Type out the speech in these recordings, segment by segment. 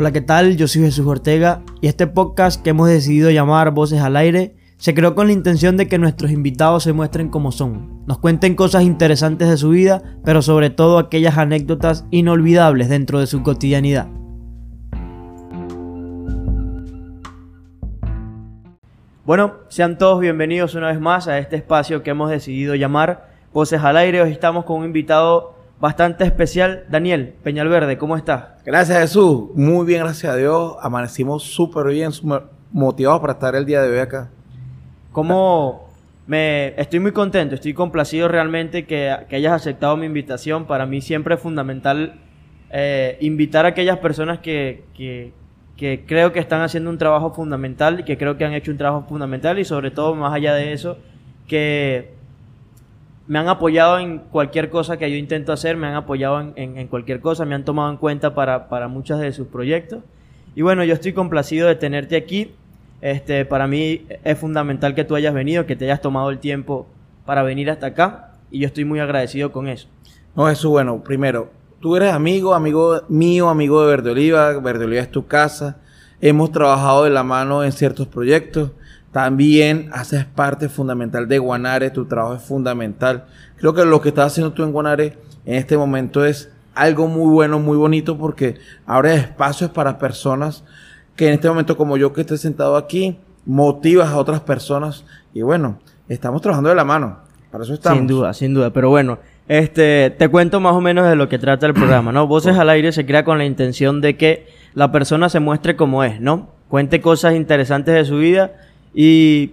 Hola, ¿qué tal? Yo soy Jesús Ortega y este podcast que hemos decidido llamar Voces al Aire se creó con la intención de que nuestros invitados se muestren como son, nos cuenten cosas interesantes de su vida, pero sobre todo aquellas anécdotas inolvidables dentro de su cotidianidad. Bueno, sean todos bienvenidos una vez más a este espacio que hemos decidido llamar Voces al Aire. Hoy estamos con un invitado bastante especial, Daniel Peñalverde. ¿Cómo estás? Gracias Jesús, muy bien, gracias a Dios. Amanecimos súper bien, súper motivados para estar el día de hoy acá. ¿Cómo me estoy muy contento, estoy complacido realmente que, hayas aceptado mi invitación. Para mí siempre es fundamental eh, invitar a aquellas personas que, que, que, creo que están haciendo un trabajo fundamental, que creo que han hecho un trabajo fundamental y sobre todo más allá de eso, que me han apoyado en cualquier cosa que yo intento hacer, me han apoyado en, en, cualquier cosa, me han tomado en cuenta para, para muchas de sus proyectos. Y bueno, yo estoy complacido de tenerte aquí. Este, para mí es fundamental que tú hayas venido, que te hayas tomado el tiempo para venir hasta acá y yo estoy muy agradecido con eso. No, eso bueno, primero, tú eres amigo, amigo mío, amigo de Verde Oliva, Verde Oliva es tu casa, hemos trabajado de la mano en ciertos proyectos, también haces parte fundamental de Guanare, tu trabajo es fundamental. Creo que lo que estás haciendo tú en Guanare en este momento es algo muy bueno, muy bonito, porque abre espacios para personas que en este momento como yo que estoy sentado aquí, motivas a otras personas y bueno, estamos trabajando de la mano. Para eso estamos. Sin duda, sin duda. Pero bueno, este, te cuento más o menos de lo que trata el programa, ¿no? Voces al aire se crea con la intención de que la persona se muestre como es, ¿no? Cuente cosas interesantes de su vida y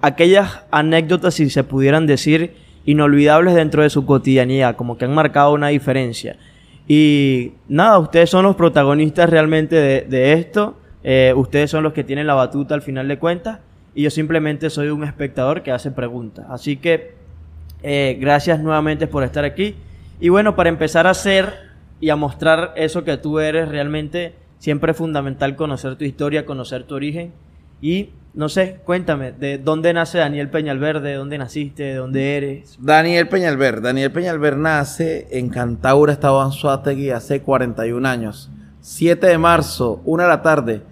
aquellas anécdotas, si se pudieran decir, inolvidables dentro de su cotidianidad, como que han marcado una diferencia. Y nada, ustedes son los protagonistas realmente de, esto. Eh, ustedes son los que tienen la batuta al final de cuentas. Y yo simplemente soy un espectador que hace preguntas. Así que eh, gracias nuevamente por estar aquí. Y bueno, para empezar a hacer y a mostrar eso que tú eres realmente, siempre es fundamental conocer tu historia, conocer tu origen. Y no sé, cuéntame, ¿de dónde nace Daniel Peñalverde? ¿De dónde naciste? ¿De dónde eres? Daniel Peñalver. Daniel Peñalver nace en Cantaura, Estado Anzuategui, hace 41 años. 7 de marzo, una de la tarde.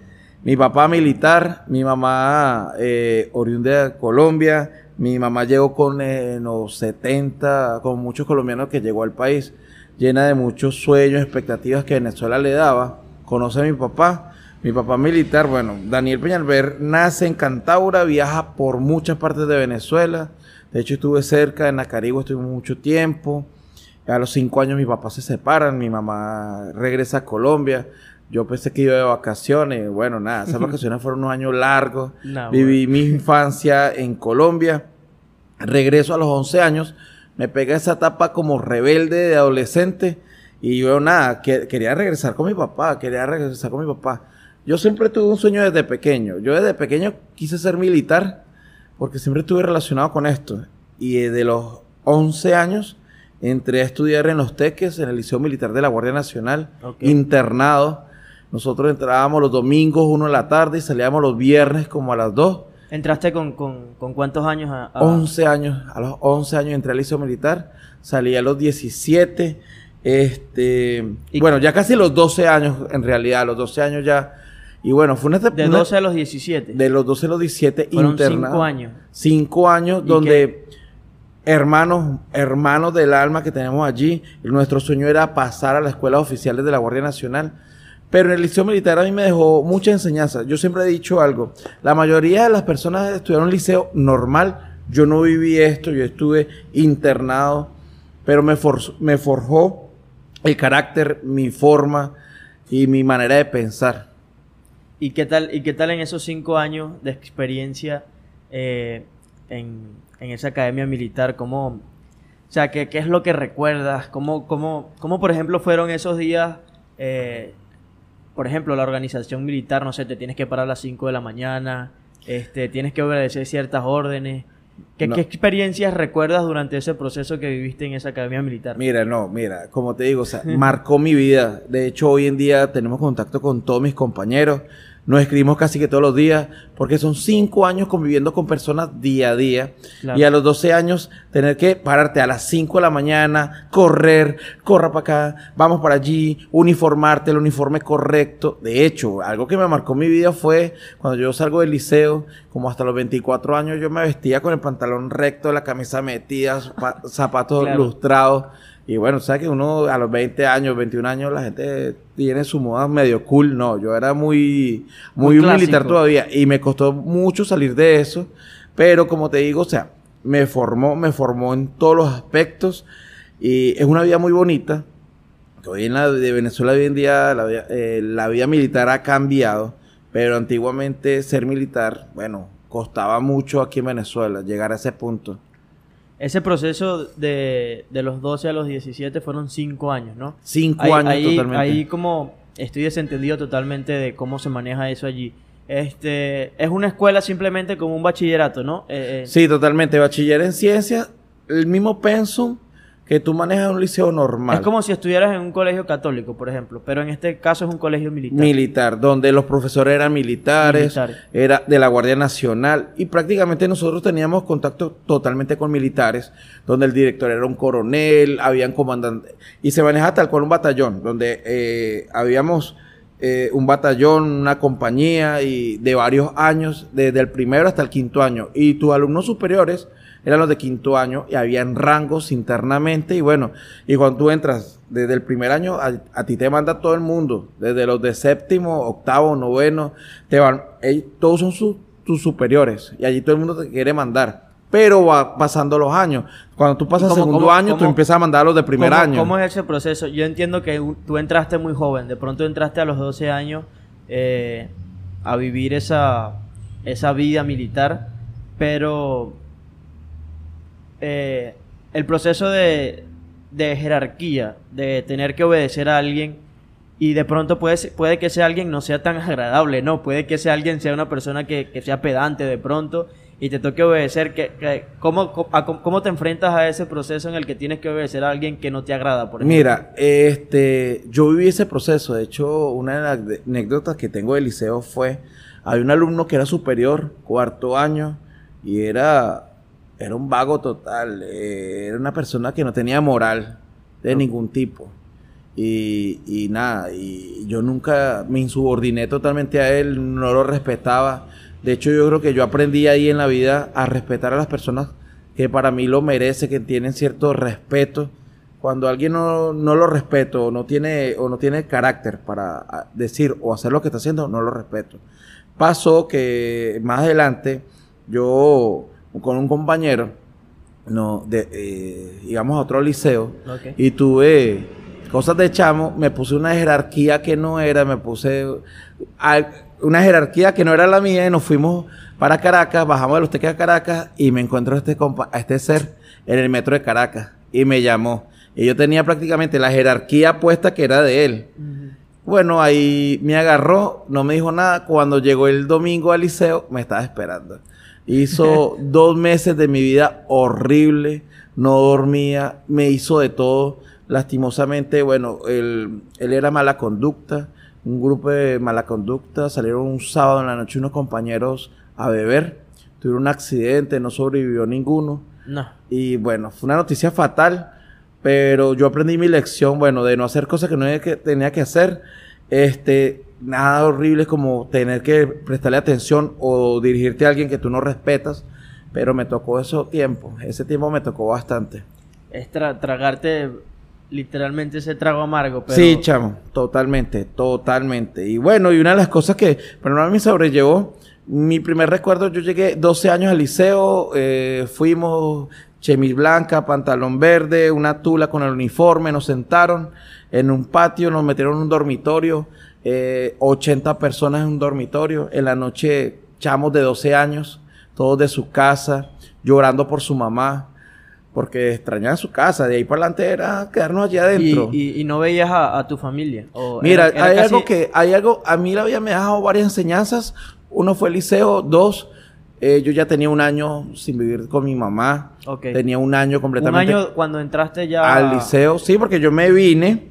Mi papá militar, mi mamá eh, oriunda de Colombia. Mi mamá llegó con eh, los 70, con muchos colombianos que llegó al país, llena de muchos sueños, expectativas que Venezuela le daba. Conoce a mi papá mi papá militar, bueno, Daniel Peñalver nace en Cantaura, viaja por muchas partes de Venezuela. De hecho, estuve cerca, en Nacarigua estuve mucho tiempo. A los cinco años mi papá se separan, mi mamá regresa a Colombia. Yo pensé que iba de vacaciones. Bueno, nada, esas vacaciones fueron unos años largos. Viví mi infancia en Colombia. Regreso a los 11 años. Me pega esa etapa como rebelde de adolescente. Y yo, nada, que, quería regresar con mi papá. Quería regresar con mi papá. Yo siempre tuve un sueño desde pequeño. Yo desde pequeño quise ser militar porque siempre estuve relacionado con esto. Y de los 11 años entré a estudiar en los Teques, en el Liceo Militar de la Guardia Nacional, internado. Nosotros entrábamos los domingos, uno en la tarde, y salíamos los viernes como a las 2. ¿Entraste con, con, con cuántos años? A, 11 años. A los 11 años entré al Liceo Militar, salí a los 17. Este, ¿Y bueno, ya casi los 12 años, en realidad, a los 12 años ya y bueno, fue una... De 12 a los 17. De los 12 a los 17 Fueron cinco años. Cinco años donde hermanos, hermanos del alma que tenemos allí, nuestro sueño era pasar a la escuela oficiales de la Guardia Nacional. Pero en el liceo militar a mí me dejó mucha enseñanza. Yo siempre he dicho algo. La mayoría de las personas estudiaron liceo normal. Yo no viví esto, yo estuve internado, pero me, me forjó el carácter, mi forma y mi manera de pensar. ¿Y qué tal, y qué tal en esos cinco años de experiencia eh, en, esa academia militar? ¿Cómo, o sea, ¿qué, qué es lo que recuerdas? ¿Cómo, cómo, cómo por ejemplo, fueron esos días? Eh, por ejemplo, la organización militar, no sé, te tienes que parar a las 5 de la mañana, este, tienes que obedecer ciertas órdenes. ¿Qué, experiencias recuerdas durante ese proceso que viviste en esa academia militar? Mira, no, mira, como te digo, o sea, marcó mi vida. De hecho, hoy en día tenemos contacto con todos mis compañeros. Nos escribimos casi que todos los días, porque son cinco años conviviendo con personas día a día. Claro. Y a los 12 años tener que pararte a las 5 de la mañana, correr, corra para acá, vamos para allí, uniformarte, el uniforme correcto. De hecho, algo que me marcó mi vida fue cuando yo salgo del liceo, como hasta los 24 años, yo me vestía con el pantalón recto, la camisa metida, zapa- zapatos Claro. lustrados. Y bueno, sabes que uno a los 20 años, 21 años, la gente tiene su moda medio cool. No, yo era muy, muy, Muy militar todavía y me costó mucho salir de eso. Pero como te digo, o sea, me formó, me formó en todos los aspectos y es una vida muy bonita. Hoy en la de Venezuela hoy en día la, eh, la vida militar ha cambiado, pero antiguamente ser militar, bueno, costaba mucho aquí en Venezuela llegar a ese punto. Ese proceso de, de los 12 a los 17 fueron 5 años, ¿no? Cinco Ahí, años ahí- totalmente. ahí como estoy desentendido totalmente de cómo se maneja eso allí. Este, es una escuela simplemente como un bachillerato, ¿no? Eh, eh, Sí, totalmente. Bachiller en ciencias, el mismo pensum que tú manejas un liceo normal. Es como si estuvieras en un colegio católico, por ejemplo, pero en este caso es un colegio militar. militar, donde los profesores eran militares, Militares. era de la Guardia Nacional y prácticamente nosotros teníamos contacto totalmente con militares, donde el director era un coronel, habían comandantes y se manejaba tal cual un batallón, donde eh, habíamos eh, un batallón, una compañía y de varios años, desde el primero hasta el quinto año y tus alumnos superiores eran los de quinto año y habían rangos internamente y bueno, y cuando tú entras desde el primer año, a, a ti te manda todo el mundo, desde los de séptimo, octavo, noveno, te van, todos son sus- tus superiores y allí todo el mundo te quiere mandar. Pero va pasando los años. Cuando tú pasas cómo- segundo cómo- año, tú empiezas a mandar a los de primer ¿Cómo, año. ¿Cómo es ese proceso? Yo entiendo que tú entraste muy joven, de pronto entraste a los 12 años eh, a vivir esa, esa vida militar, pero eh, el proceso de, de jerarquía, de tener que obedecer a alguien y de pronto puede, puede que sea alguien no sea tan agradable, no, puede que sea alguien sea una persona que, que sea pedante de pronto y te toque obedecer, que, que- ¿cómo, cómo, te enfrentas a ese proceso en el que tienes que obedecer a alguien que no te agrada? Por? Mira, este, yo viví ese proceso. De hecho, una de las anécdotas que tengo del liceo fue, hay un alumno que era superior, cuarto año, y era, era un vago total. eh, era una persona que no tenía moral de ningún tipo. Y, y nada, y yo nunca me insubordiné totalmente a él, no lo respetaba. De hecho, yo creo que yo aprendí ahí en la vida a respetar a las personas que para mí lo merece, que tienen cierto respeto. Cuando alguien no, no lo respeto o no tiene o no tiene carácter para ah, decir o hacer lo que está haciendo, no lo respeto. Pasó que más adelante yo con un compañero no de, eh, íbamos a otro liceo y tuve cosas de chamo, me puse una jerarquía que no era, me puse a- una jerarquía que no era la mía y nos fuimos para Caracas, bajamos de los teques a Caracas y me encuentro a este, compa- a este ser en el metro de Caracas y me llamó. Y yo tenía prácticamente la jerarquía puesta que era de él. Bueno, ahí me agarró, no me dijo nada. Cuando llegó el domingo al liceo, me estaba esperando. Hizo dos meses de mi vida horrible, no dormía, me hizo de todo. Lastimosamente, bueno, él, él era mala conducta, un grupo de mala conducta. Salieron un sábado en la noche unos compañeros a beber, tuvieron un accidente, no sobrevivió ninguno. No. Y bueno, fue una noticia fatal, pero yo aprendí mi lección, bueno, de no hacer cosas que no tenía que, tenía que hacer. Este, nada horrible como tener que prestarle atención o dirigirte a alguien que tú no respetas, pero me tocó ese tiempo, ese tiempo me tocó bastante. Es tra- tragarte literalmente ese trago amargo, pero... Sí, chamo, totalmente, totalmente. Y bueno, y una de las cosas que pero a mí me sobrellevó, mi primer recuerdo, yo llegué 12 años al liceo, eh, fuimos chemis blanca, pantalón verde, una tula con el uniforme, nos sentaron en un patio, nos metieron en un dormitorio, eh, 80 personas en un dormitorio, en la noche chamos de 12 años, todos de su casa, llorando por su mamá. Porque extrañaban su casa, de ahí para adelante era quedarnos allá adentro. Y, y- y no veías a, a tu familia. o Mira, era- era hay casi- algo que, hay algo, a mí la vida me ha dejado varias enseñanzas. Uno fue el liceo, dos, eh, yo ya tenía un año sin vivir con mi mamá. Ok. Tenía un año Un completamente año cuando entraste ya... al liceo. Sí, porque yo me vine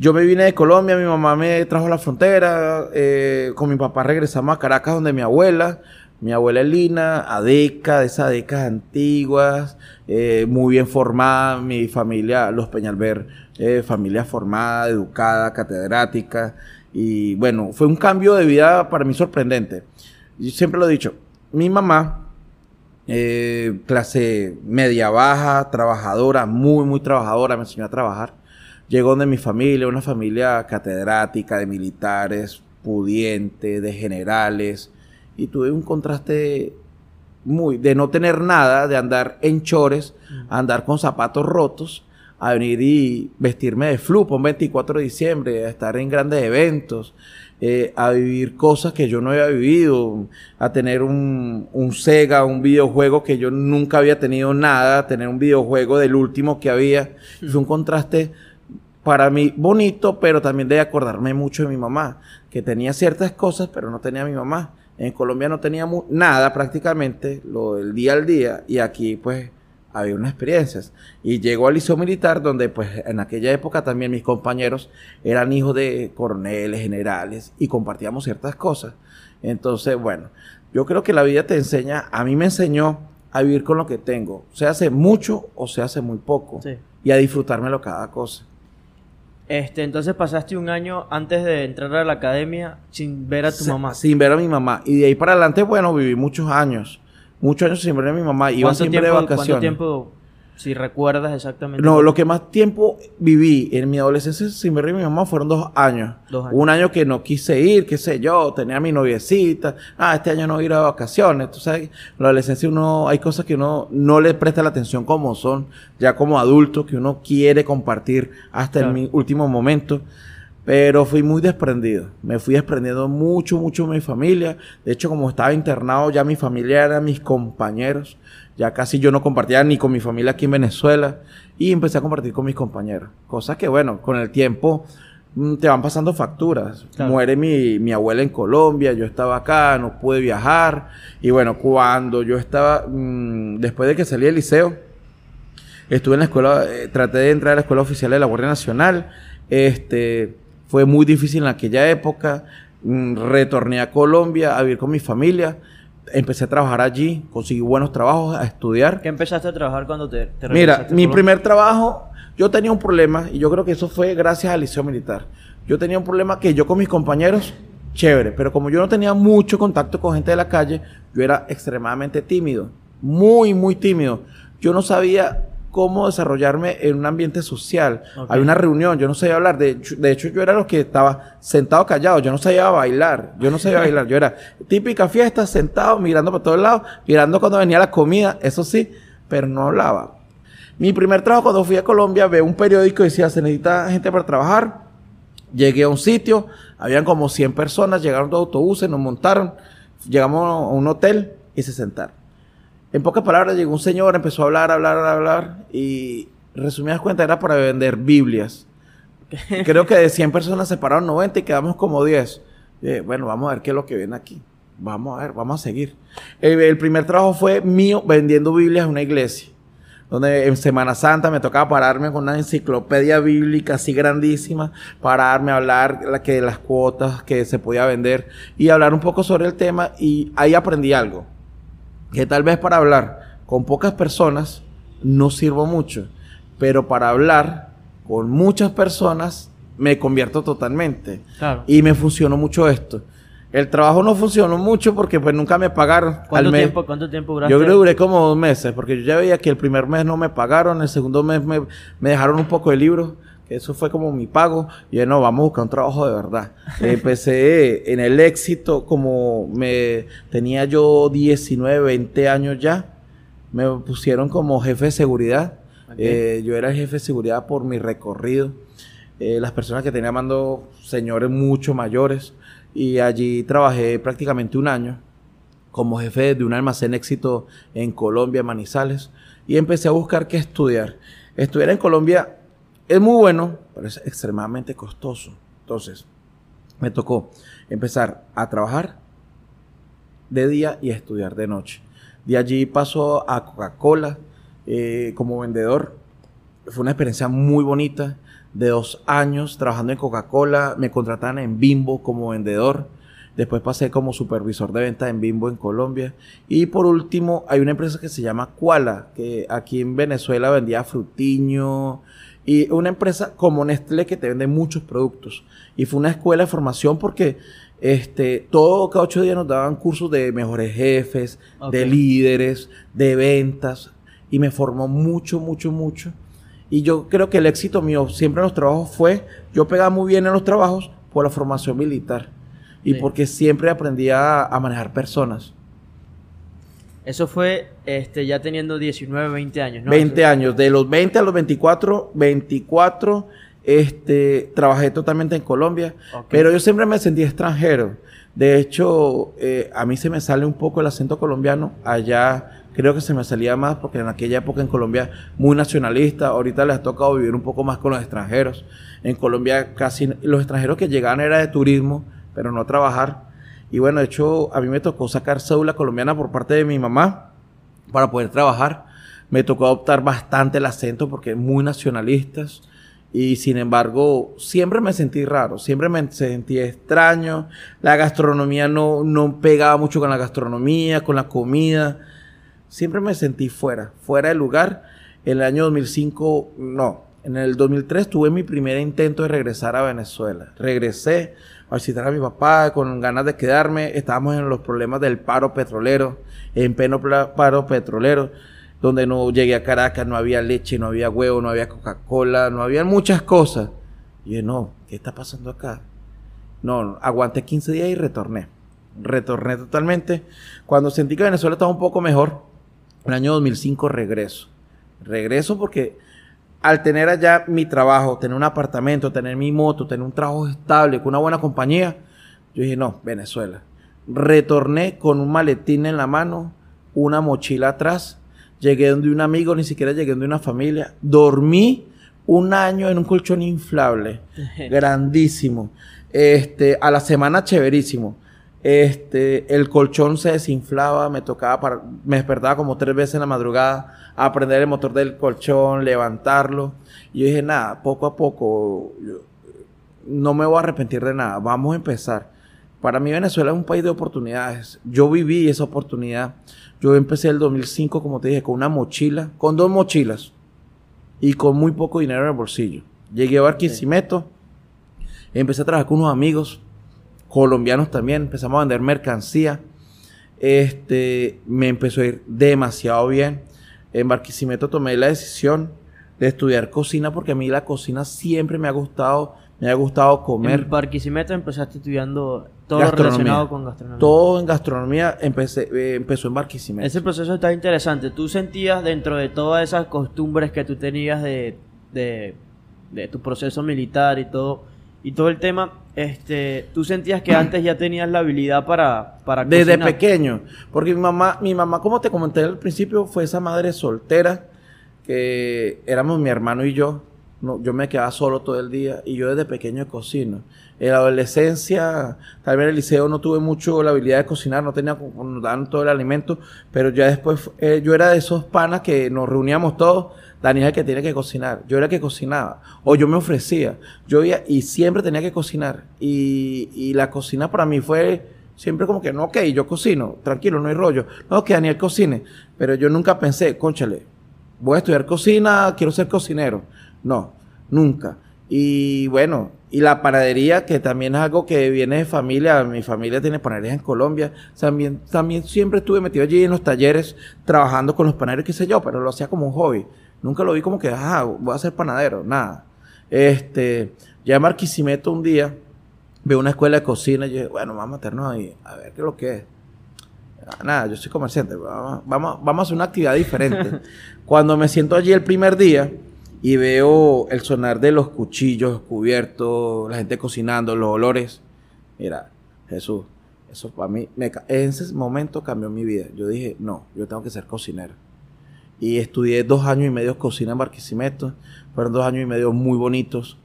Yo me vine de Colombia, mi mamá me trajo a la frontera, eh, con mi papá regresamos a Caracas donde mi abuela, mi abuela Lina, adeca, de esas adecas antiguas, eh, muy bien formada, mi familia, los Peñalver, eh, familia formada, educada, catedrática, y bueno, fue un cambio de vida para mí sorprendente. Yo siempre lo he dicho, mi mamá, clase media baja, trabajadora, muy, muy trabajadora, me enseñó a trabajar. Llegó de mi familia, una familia catedrática, de militares, pudiente, de generales, y tuve un contraste muy, de no tener nada, de andar en chores, andar con zapatos rotos, a venir y vestirme de flupo un 24 de diciembre, a estar en grandes eventos, eh, a vivir cosas que yo no había vivido, a tener un, un, Sega, un videojuego que yo nunca había tenido nada, a tener un videojuego del último que había. Fue un contraste para mí bonito, pero también de acordarme mucho de mi mamá, que tenía ciertas cosas, pero no tenía a mi mamá. En Colombia no teníamos nada prácticamente, lo del día al día, y aquí pues había unas experiencias. Y llegó al liceo militar, donde pues en aquella época también mis compañeros eran hijos de coroneles, generales, y compartíamos ciertas cosas. Entonces, bueno, yo creo que la vida te enseña, a mí me enseñó a vivir con lo que tengo, se hace mucho o se hace muy poco, y a disfrutármelo cada cosa. Este, entonces pasaste un año antes de entrar a la academia sin ver a tu mamá. Sin ver a mi mamá. Y de ahí para adelante, bueno, viví muchos años muchos años sin ver a mi mamá. Iba siempre de vacaciones. ¿Cuánto tiempo, si recuerdas exactamente? No, lo que más tiempo viví en mi adolescencia sin ver a mi mamá fueron dos años. Dos años. Un año que no quise ir, qué sé yo, tenía a mi noviecita. Ah, este año no voy a ir a vacaciones. Tú sabes, en la adolescencia uno, hay cosas que uno no le presta la atención como son, ya como adulto, que uno quiere compartir hasta el último momento. Pero fui muy desprendido. Me fui desprendiendo mucho, mucho de mi familia. De hecho, como estaba internado, ya mi familia eran mis compañeros. Ya casi yo no compartía ni con mi familia aquí en Venezuela. Y empecé a compartir con mis compañeros. Cosas que, bueno, con el tiempo mm, te van pasando facturas. Muere mi, mi, abuela en Colombia, yo estaba acá, no pude viajar. Y bueno, cuando yo estaba, mmm, después de que salí del liceo, estuve en la escuela, eh, traté de entrar a la escuela oficial de la Guardia Nacional. Este, fue muy difícil en aquella época. Mm, retorné a Colombia a vivir con mi familia. Empecé a trabajar allí, conseguí buenos trabajos, a estudiar. ¿Qué empezaste a trabajar cuando te, te Mira, mi primer trabajo, yo tenía un problema y yo creo que eso fue gracias al liceo militar. Yo tenía un problema que yo con mis compañeros, chévere, pero como yo no tenía mucho contacto con gente de la calle, yo era extremadamente tímido, muy, muy tímido. Yo no sabía cómo desarrollarme en un ambiente social. Hay una reunión, yo no sabía hablar. De, de hecho, yo era los que estaba sentado callado, yo no sabía bailar, yo no sabía bailar. Yo era típica fiesta, sentado, mirando por todos lados, mirando cuando venía la comida, eso sí, pero no hablaba. Mi primer trabajo cuando fui a Colombia, veo un periódico y decía, se necesita gente para trabajar. Llegué a un sitio, habían como 100 personas, llegaron dos autobuses, nos montaron, llegamos a un hotel y se sentaron. En pocas palabras, llegó un señor, empezó a hablar, hablar, hablar, y resumidas cuentas era para vender Biblias. Creo que de 100 personas se pararon 90 y quedamos como 10. bueno, vamos a ver qué es lo que viene aquí. Vamos a ver, vamos a seguir. El, primer trabajo fue mío vendiendo Biblias en una iglesia. Donde en Semana Santa me tocaba pararme con una enciclopedia bíblica así grandísima, pararme a hablar la que, de las cuotas que se podía vender y hablar un poco sobre el tema. Y ahí aprendí algo que tal vez para hablar con pocas personas no sirvo mucho, pero para hablar con muchas personas me convierto totalmente. Y me funcionó mucho esto. El trabajo no funcionó mucho porque pues nunca me pagaron. ¿Cuánto, tiempo, ¿cuánto tiempo duraste? Yo creo que duré como dos meses porque yo ya veía que el primer mes no me pagaron, el segundo mes me, me dejaron un poco de libros eso fue como mi pago. Y yo, no, vamos a buscar un trabajo de verdad. Empecé en el éxito, como me tenía yo 19, 20 años ya, me pusieron como jefe de seguridad. Eh, yo era jefe de seguridad por mi recorrido. Eh, las personas que tenía mando, señores mucho mayores. Y allí trabajé prácticamente un año como jefe de un almacén éxito en Colombia, Manizales. Y empecé a buscar qué estudiar. Estudiar en Colombia es muy bueno, pero es extremadamente costoso. Entonces, me tocó empezar a trabajar de día y a estudiar de noche. De allí pasó a Coca-Cola eh, como vendedor. Fue una experiencia muy bonita. de dos años trabajando en Coca-Cola, me contrataron en Bimbo como vendedor. Después pasé como supervisor de venta en Bimbo en Colombia. Y por último, hay una empresa que se llama Kuala, que aquí en Venezuela vendía frutiño. Y una empresa como Nestlé que te vende muchos productos. Y fue una escuela de formación porque este, todo cada ocho días nos daban cursos de mejores jefes, de líderes, de ventas. Y me formó mucho, mucho, mucho. Y yo creo que el éxito mío siempre en los trabajos fue, yo pegaba muy bien en los trabajos por la formación militar. Y porque siempre aprendí a, manejar personas. Eso fue este, ya teniendo 19, 20 años, ¿no? 20 años. De los 20 a los 24, 24 este, trabajé totalmente en Colombia, pero yo siempre me sentí extranjero. De hecho, eh, a mí se me sale un poco el acento colombiano. Allá creo que se me salía más porque en aquella época en Colombia muy nacionalista. Ahorita les ha tocado vivir un poco más con los extranjeros. En Colombia casi los extranjeros que llegaban era de turismo, pero no trabajar. Y bueno, de hecho, a mí me tocó sacar cédula colombiana por parte de mi mamá para poder trabajar. Me tocó adoptar bastante el acento porque muy nacionalistas. Y sin embargo, siempre me sentí raro, siempre me sentí extraño. La gastronomía no, no pegaba mucho con la gastronomía, con la comida. Siempre me sentí fuera, fuera del lugar. En el año 2005, no. En el 2003 tuve mi primer intento de regresar a Venezuela. Regresé a visitar a mi papá con ganas de quedarme. Estábamos en los problemas del paro petrolero, en pleno paro petrolero donde no llegué a Caracas, no había leche, no había huevo, no había Coca-Cola, no había muchas cosas. Y yo, no, ¿qué está pasando acá? No, aguanté 15 días y retorné. Retorné totalmente. Cuando sentí que Venezuela estaba un poco mejor, en el año 2005 regreso. Regreso porque al tener allá mi trabajo, tener un apartamento, tener mi moto, tener un trabajo estable, con una buena compañía, yo dije, no, Venezuela. Retorné con un maletín en la mano, una mochila atrás llegué donde un amigo, ni siquiera llegué donde una familia. Dormí un año en un colchón inflable, grandísimo. Este, a la semana chéverísimo. Este, el colchón se desinflaba, me tocaba para, me despertaba como tres veces en la madrugada a aprender el motor del colchón, levantarlo. Y yo dije, nada, poco a poco, no me voy a arrepentir de nada, vamos a empezar. Para mí Venezuela es un país de oportunidades. Yo viví esa oportunidad. Yo empecé el 2005, como te dije, con una mochila, con dos mochilas y con muy poco dinero en el bolsillo. Llegué a Barquisimeto, empecé a trabajar con unos amigos colombianos también, empezamos a vender mercancía. Este, me empezó a ir demasiado bien. En Barquisimeto tomé la decisión de estudiar cocina porque a mí la cocina siempre me ha gustado me ha gustado comer. En Barquisimeto empezaste estudiando todo relacionado con gastronomía. Todo en gastronomía empecé, eh, empezó en Barquisimeto. Ese proceso está interesante. ¿Tú sentías dentro de todas esas costumbres que tú tenías de, de, de tu proceso militar y todo, y todo el tema, este, tú sentías que antes ya tenías la habilidad para, para Desde pequeño. Porque mi mamá, mi mamá, como te comenté al principio, fue esa madre soltera que éramos mi hermano y yo no, yo me quedaba solo todo el día y yo desde pequeño cocino. En la adolescencia, tal vez en el liceo no tuve mucho la habilidad de cocinar, no tenía nos daban todo el alimento, pero ya después eh, yo era de esos panas que nos reuníamos todos. Daniel es el que tiene que cocinar. Yo era el que cocinaba. O yo me ofrecía. Yo iba y siempre tenía que cocinar. Y, y la cocina para mí fue siempre como que, no, ok, yo cocino, tranquilo, no hay rollo. No, que Daniel cocine. Pero yo nunca pensé, conchale, voy a estudiar cocina, quiero ser cocinero. No, nunca. Y bueno, y la panadería, que también es algo que viene de familia, mi familia tiene panaderías en Colombia, también, también siempre estuve metido allí en los talleres trabajando con los panaderos, qué sé yo, pero lo hacía como un hobby. Nunca lo vi como que, ah, voy a ser panadero, nada. Este, ya en Marquisimeto un día, veo una escuela de cocina y yo bueno, vamos a meternos ahí, a ver qué es lo que es. Ah, nada, yo soy comerciante, vamos, vamos, vamos a hacer una actividad diferente. Cuando me siento allí el primer día, y veo el sonar de los cuchillos cubiertos, la gente cocinando, los olores. Mira, Jesús, eso para mí, me, en ese momento cambió mi vida. Yo dije, no, yo tengo que ser cocinero. Y estudié dos años y medio cocina en Barquisimeto. Fueron dos años y medio muy bonitos.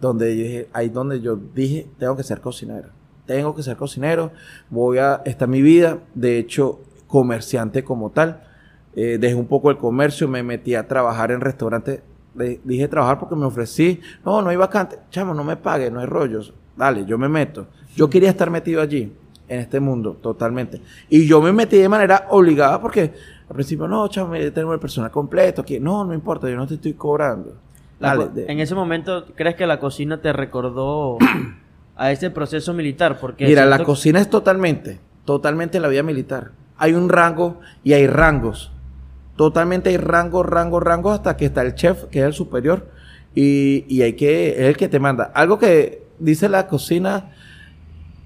Donde dije, ahí donde yo dije, tengo que ser cocinero. Tengo que ser cocinero. Voy a, esta mi vida. De hecho, comerciante como tal. Eh, dejé un poco el comercio, me metí a trabajar en restaurantes dije trabajar porque me ofrecí. No, no hay vacante. Chamo, no me pague, no hay rollos. Dale, yo me meto. Yo quería estar metido allí, en este mundo, totalmente. Y yo me metí de manera obligada porque al principio, no, chamo, tenemos el personal completo aquí. No, no importa, yo no te estoy cobrando. Dale, de- En ese momento, ¿crees que la cocina te recordó a ese proceso militar? Porque Mira, la cocina es totalmente, totalmente la vida militar. Hay un rango y hay rangos. Totalmente hay rangos, rangos, rangos hasta que está el chef, que es el superior, y, y hay que, es el que te manda. Algo que dice la cocina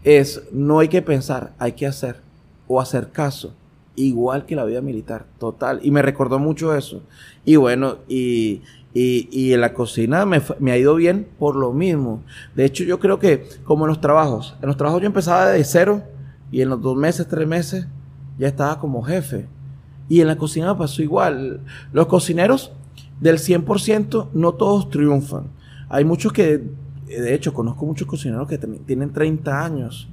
es, no hay que pensar, hay que hacer o hacer caso. Igual que la vida militar, total. Y me recordó mucho eso. Y bueno, y, y, en la cocina me, me ha ido bien por lo mismo. De hecho, yo creo que como en los trabajos, en los trabajos yo empezaba de cero y en los dos meses, tres meses, ya estaba como jefe. Y en la cocina pasó igual. Los cocineros del 100% no todos triunfan. Hay muchos que, de hecho, conozco muchos cocineros que tienen 30 años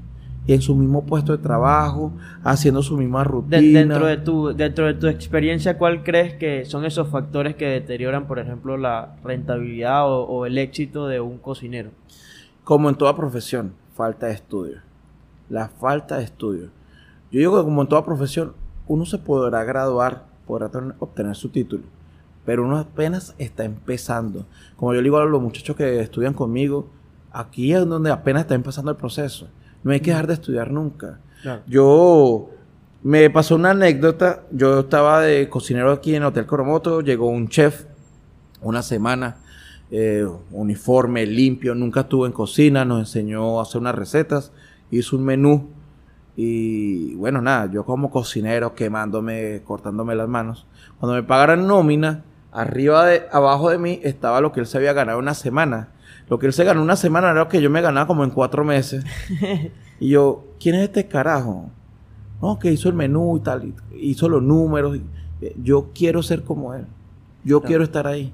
en su mismo puesto de trabajo, haciendo su misma de- rutina. dentro, de tu, dentro de tu experiencia, ¿cuál crees que son esos factores que deterioran, por ejemplo, la rentabilidad o, o el éxito de un cocinero? Como en toda profesión, falta de estudio. La falta de estudio. Yo digo que como en toda profesión, uno se podrá graduar, podrá tener- obtener su título, pero uno apenas está empezando. Como yo le digo a los muchachos que estudian conmigo, aquí es donde apenas está empezando el proceso. No hay que dejar de estudiar nunca. Claro. Yo me pasó una anécdota. Yo estaba de cocinero aquí en el Hotel Coromoto. Llegó un chef una semana, eh, uniforme, limpio. Nunca estuvo en cocina. Nos enseñó a hacer unas recetas. Hizo un menú. Y bueno, nada, yo como cocinero quemándome, cortándome las manos. Cuando me pagaran nómina, arriba de, abajo de mí estaba lo que él se había ganado una semana. Lo que él se ganó una semana era lo que yo me ganaba como en cuatro meses. Y yo, ¿quién es este carajo? No, que hizo el menú y tal, hizo los números. eh, yo quiero ser como él. Yo Claro. quiero estar ahí.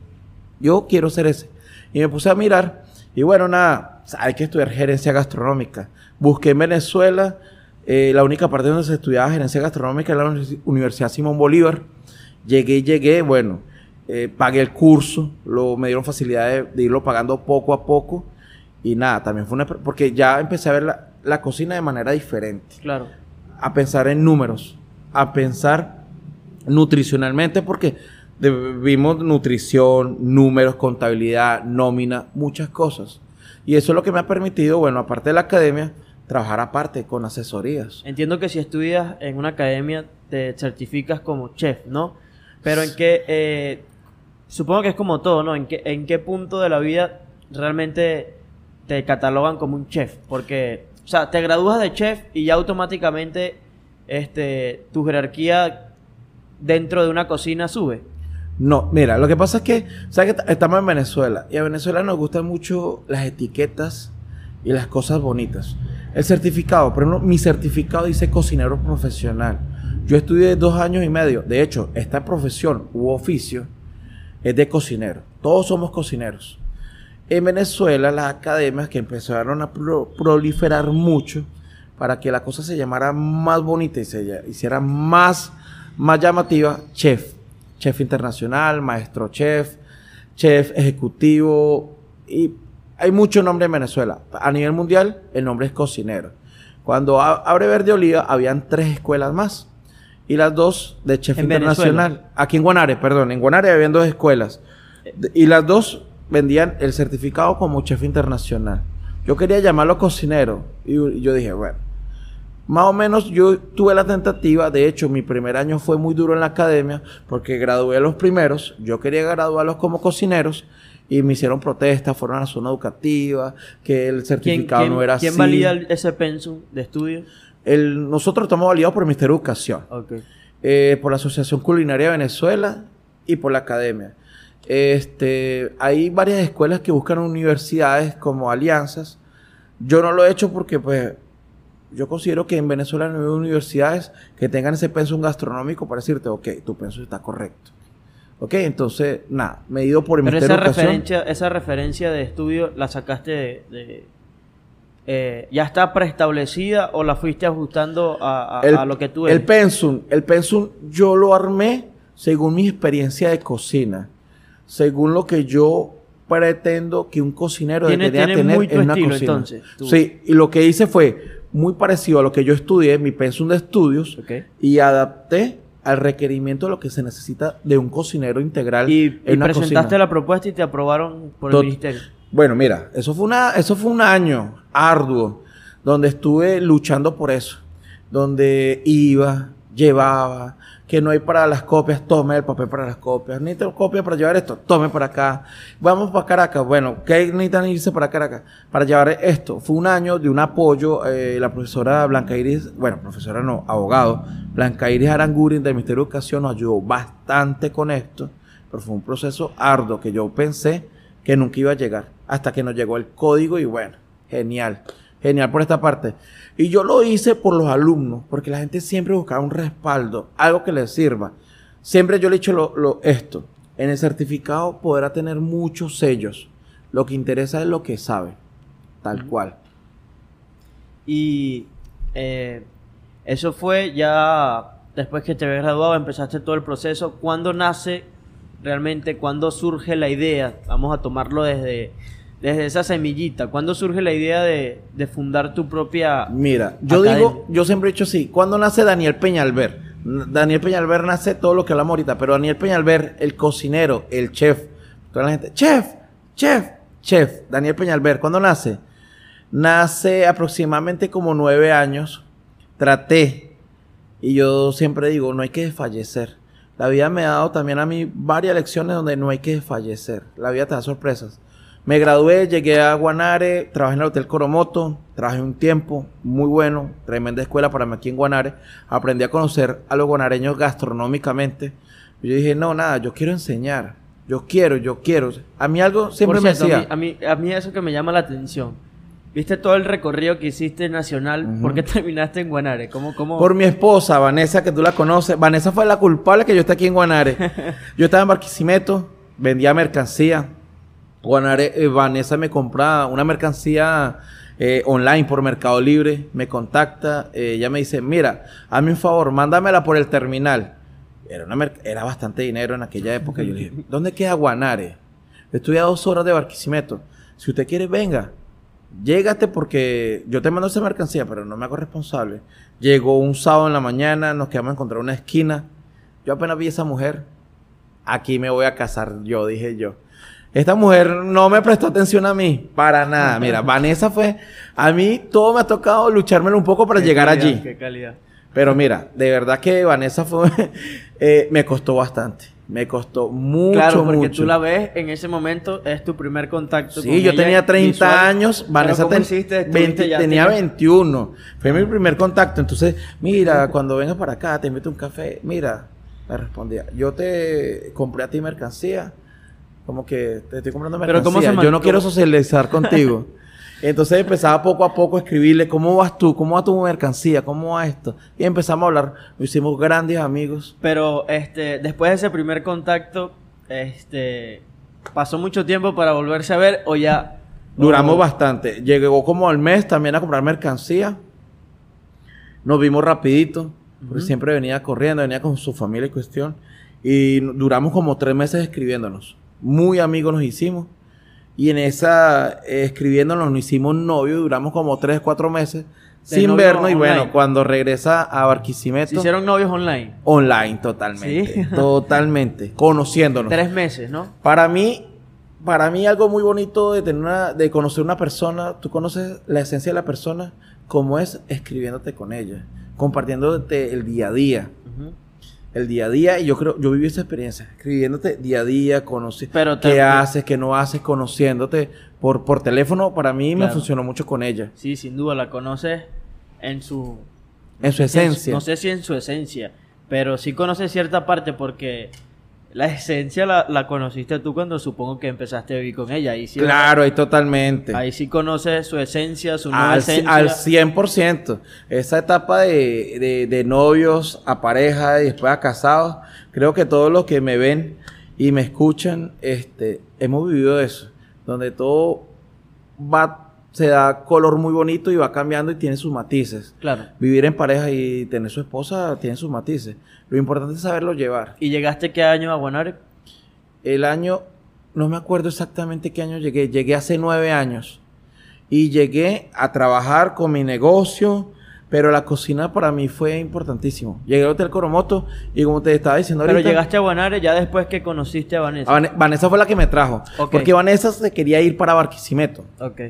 Yo quiero ser ese. Y me puse a mirar. Y bueno, nada, hay que estudiar gerencia gastronómica. Busqué en Venezuela. eh, la única parte donde se estudiaba gerencia gastronómica era la Universi- Universidad Simón Bolívar. Llegué, llegué, bueno, eh, pagué el curso, lo, me dieron facilidad de, de irlo pagando poco a poco. Y nada, también fue una... Porque ya empecé a ver la, la cocina de manera diferente Claro. a pensar en números, a pensar nutricionalmente, porque vimos nutrición, números, contabilidad, nómina, muchas cosas. Y eso es lo que me ha permitido, bueno, aparte de la academia, trabajar aparte con asesorías. Entiendo que si estudias en una academia te certificas como chef, ¿no? Pero en qué, eh, supongo que es como todo, ¿no? ¿En qué, ¿En qué punto de la vida realmente te catalogan como un chef? Porque, o sea, te gradúas de chef y ya automáticamente este, tu jerarquía dentro de una cocina sube. No, mira, lo que pasa es que, ¿sabes que estamos en Venezuela? Y a Venezuela nos gustan mucho las etiquetas y las cosas bonitas. El certificado, por ejemplo, mi certificado dice cocinero profesional. Yo estudié dos años y medio. De hecho, esta profesión u oficio es de cocinero. Todos somos cocineros. En Venezuela, las academias que empezaron a pro- proliferar mucho para que la cosa se llamara más bonita y se hiciera más, más llamativa, chef. Chef internacional, maestro chef, chef ejecutivo y hay mucho nombre en Venezuela. A nivel mundial, el nombre es cocinero. Cuando abre Verde Oliva, habían tres escuelas más. Y las dos de chef En internacional. Aquí en Guanare, perdón. En Guanare habían dos escuelas. Y las dos vendían el certificado como chef internacional. Yo quería llamarlo cocinero. Y y yo dije, bueno. Más o menos yo tuve la tentativa, de hecho mi primer año fue muy duro en la academia porque gradué a los primeros, yo quería graduarlos como cocineros y me hicieron protestas, fueron a la zona educativa, que el ¿Quién, certificado quién- no era quién así. valida el- ese pensum de estudio? El- nosotros estamos validados por el Ministerio de Educación, Ok. eh, por la Asociación Culinaria de Venezuela y por la academia. Este, hay varias escuelas que buscan universidades como alianzas. Yo no lo he hecho porque pues yo considero que en Venezuela no hay universidades que tengan ese pensum gastronómico para decirte, ok, tu pensum está correcto. Ok, entonces, nada, me he ido por el Pero Ministerio esa de Educación. referencia, esa referencia de estudio la sacaste de, de- eh, ya está preestablecida o la fuiste ajustando a, a- el, a lo que tú El eres. pensum, el pensum yo lo armé según mi experiencia de cocina. según lo que yo pretendo que un cocinero Tiene- debería tener muy tu en una estilo, cocina. entonces, tú. Sí, y lo que hice fue muy parecido a lo que yo estudié, mi pensum de estudios, y adapté al requerimiento de lo que se necesita de un cocinero integral Y, y en una presentaste cocina. la propuesta y te aprobaron por el ministerio. Bueno, mira, eso fue una, eso fue un año arduo donde estuve luchando por eso, donde iba, llevaba, que no hay para las copias, tome el papel para las copias, necesito copia para llevar esto, tome para acá, vamos para Caracas, bueno, ¿qué necesitan irse para Caracas? Para llevar esto. Fue un año de un apoyo, eh, la profesora Blanca Iris, bueno, profesora no, abogado, Blanca Iris Aranguren del Ministerio de Educación nos ayudó bastante con esto, pero fue un proceso arduo que yo pensé que nunca iba a llegar, hasta que nos llegó el código y bueno, genial, genial por esta parte. Y yo lo hice por los alumnos, porque la gente siempre buscaba un respaldo, algo que les sirva. Siempre yo le he dicho lo, lo- esto, en el certificado podrá tener muchos sellos, lo que interesa es lo que sabe, tal cual. Y eh, eso fue ya después que te habías graduado, empezaste todo el proceso. ¿Cuándo nace realmente, cuándo surge la idea? Vamos a tomarlo desde, desde esa semillita. ¿Cuándo surge la idea de, de fundar tu propia... Mira, yo Academia. digo, yo siempre he dicho así, ¿cuándo nace Daniel Peñalver? Daniel Peñalver nace todo lo que hablamos ahorita, pero Daniel Peñalver, el cocinero, el chef, toda la gente, chef, chef, chef, Daniel Peñalver, ¿cuándo nace? Nace aproximadamente como nueve años, traté, y yo siempre digo, no hay que desfallecer. La vida me ha dado también a mí varias lecciones donde no hay que desfallecer. La vida te da sorpresas. Me gradué, llegué a Guanare, trabajé en el Hotel Coromoto, trabajé un tiempo muy bueno, tremenda escuela para mí aquí en Guanare. Aprendí a conocer a los guanareños gastronómicamente. Y yo dije, no, nada, yo quiero enseñar. Yo quiero, yo quiero. A mí algo siempre Por me decía. a, mí, a, mí, a mí eso que me llama la atención. ¿Viste todo el recorrido que hiciste nacional? Ujú. ¿Por qué terminaste en Guanare? ¿Cómo, cómo? Por mi esposa, Vanessa, que tú la conoces. Vanessa fue la culpable que yo esté aquí en Guanare. yo estaba en Barquisimeto, vendía mercancía. Guanare, eh, Vanessa me compraba una mercancía eh, online por Mercado Libre. Me contacta. eh, ella me dice, mira, hazme un favor, mándamela por el terminal. Era, una era bastante dinero en aquella época. Yo le dije, ¿dónde queda Guanare? Estoy a dos horas de Barquisimeto. Si usted quiere, venga. Llégate porque yo te mando esa mercancía, pero no me hago responsable. Llegó un sábado en la mañana, nos quedamos a encontrar una esquina. Yo apenas vi a esa mujer. Aquí me voy a casar yo, dije yo. Esta mujer no me prestó atención a mí, para nada. Mira, Vanessa fue. A mí todo me ha tocado luchármelo un poco para Qué llegar calidad, allí. Qué calidad. Pero mira, de verdad que Vanessa fue. eh, me costó bastante. Me costó mucho, claro, porque mucho. tú la ves en ese momento, es tu primer contacto. Sí, con yo ella tenía 30 visual. años, Vanessa ¿cómo ten- hiciste? 20 Estuviste ya tenía tienes- 21. Fue mi primer contacto. Entonces, mira, cuando vengas para acá, te invito a un café. Mira, me respondía, yo te compré a ti mercancía. Como que te estoy comprando Pero mercancía. ¿cómo se yo no quiero socializar contigo. Entonces empezaba poco a poco a escribirle, ¿cómo vas tú? ¿Cómo va tu mercancía? ¿Cómo va esto? Y empezamos a hablar. Nos hicimos grandes amigos. Pero este, después de ese primer contacto, este, pasó mucho tiempo para volverse a ver o ya. Duramos o- bastante. Llegó como al mes también a comprar mercancía. Nos vimos rapidito. Porque siempre venía corriendo, venía con su familia y cuestión. Y duramos como tres meses escribiéndonos. Muy amigos nos hicimos. Y en esa, eh, escribiéndonos, nos hicimos novios. Duramos como tres, cuatro meses De sin vernos. Y bueno, cuando regresa a Barquisimeto, Se hicieron novios online. online totalmente. Sí. Totalmente. Conociéndonos. Tres meses, ¿no? Para mí, para mí algo muy bonito de tener una, de conocer una persona, tú conoces la esencia de la persona como es escribiéndote con ella, compartiéndote el día a día. El día a día y yo creo, yo viví esa experiencia, escribiéndote día a día, te- qué haces, qué no haces, conociéndote por por teléfono, para mí me funcionó mucho con ella, Sí, sin duda, la conoces en su... en su esencia. No sé si en su esencia, pero sí conoces cierta parte porque la esencia la, la conociste tú cuando supongo que empezaste a vivir con ella. Ahí sí, Claro, ahí totalmente. Ahí sí conoces su esencia, su nueva Al, esencia. al 100%. Esa etapa de, de- de novios a pareja y después a casados, creo que todos los que me ven y me escuchan, este, hemos vivido eso, donde todo va, se da color muy bonito y va cambiando y tiene sus matices. Claro. Vivir en pareja y tener su esposa tiene sus matices. Lo importante es saberlo llevar. ¿Y llegaste qué año a Guanare? El año no me acuerdo exactamente qué año llegué, llegué hace nueve años y llegué a trabajar con mi negocio, pero la cocina para mí fue importantísimo. Llegué al Hotel Coromoto y como te estaba diciendo Pero ahorita... llegaste a Guanare ya después que conociste a Vanessa. a Vanessa fue la que me trajo. Ok. Porque Vanessa se quería ir para Barquisimeto Ok.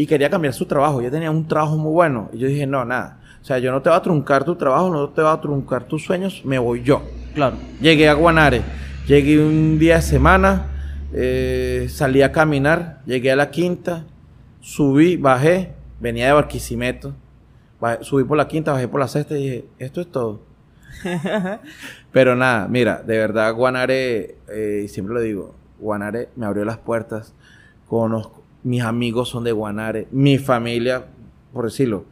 Y quería cambiar su trabajo. Ella tenía un trabajo muy bueno. Y yo dije, no, nada. O sea, yo no te voy a truncar tu trabajo, no te voy a truncar tus sueños, me voy yo. Claro. Llegué a Guanare, llegué un día de semana, eh, salí a caminar, llegué a la quinta, subí, bajé, venía de Barquisimeto, bajé- subí por la quinta, bajé por la sexta y dije, esto es todo. Pero nada, mira, de verdad Guanare, eh, siempre lo digo, Guanare me abrió las puertas, conozco, mis amigos son de Guanare, mi familia, por decirlo,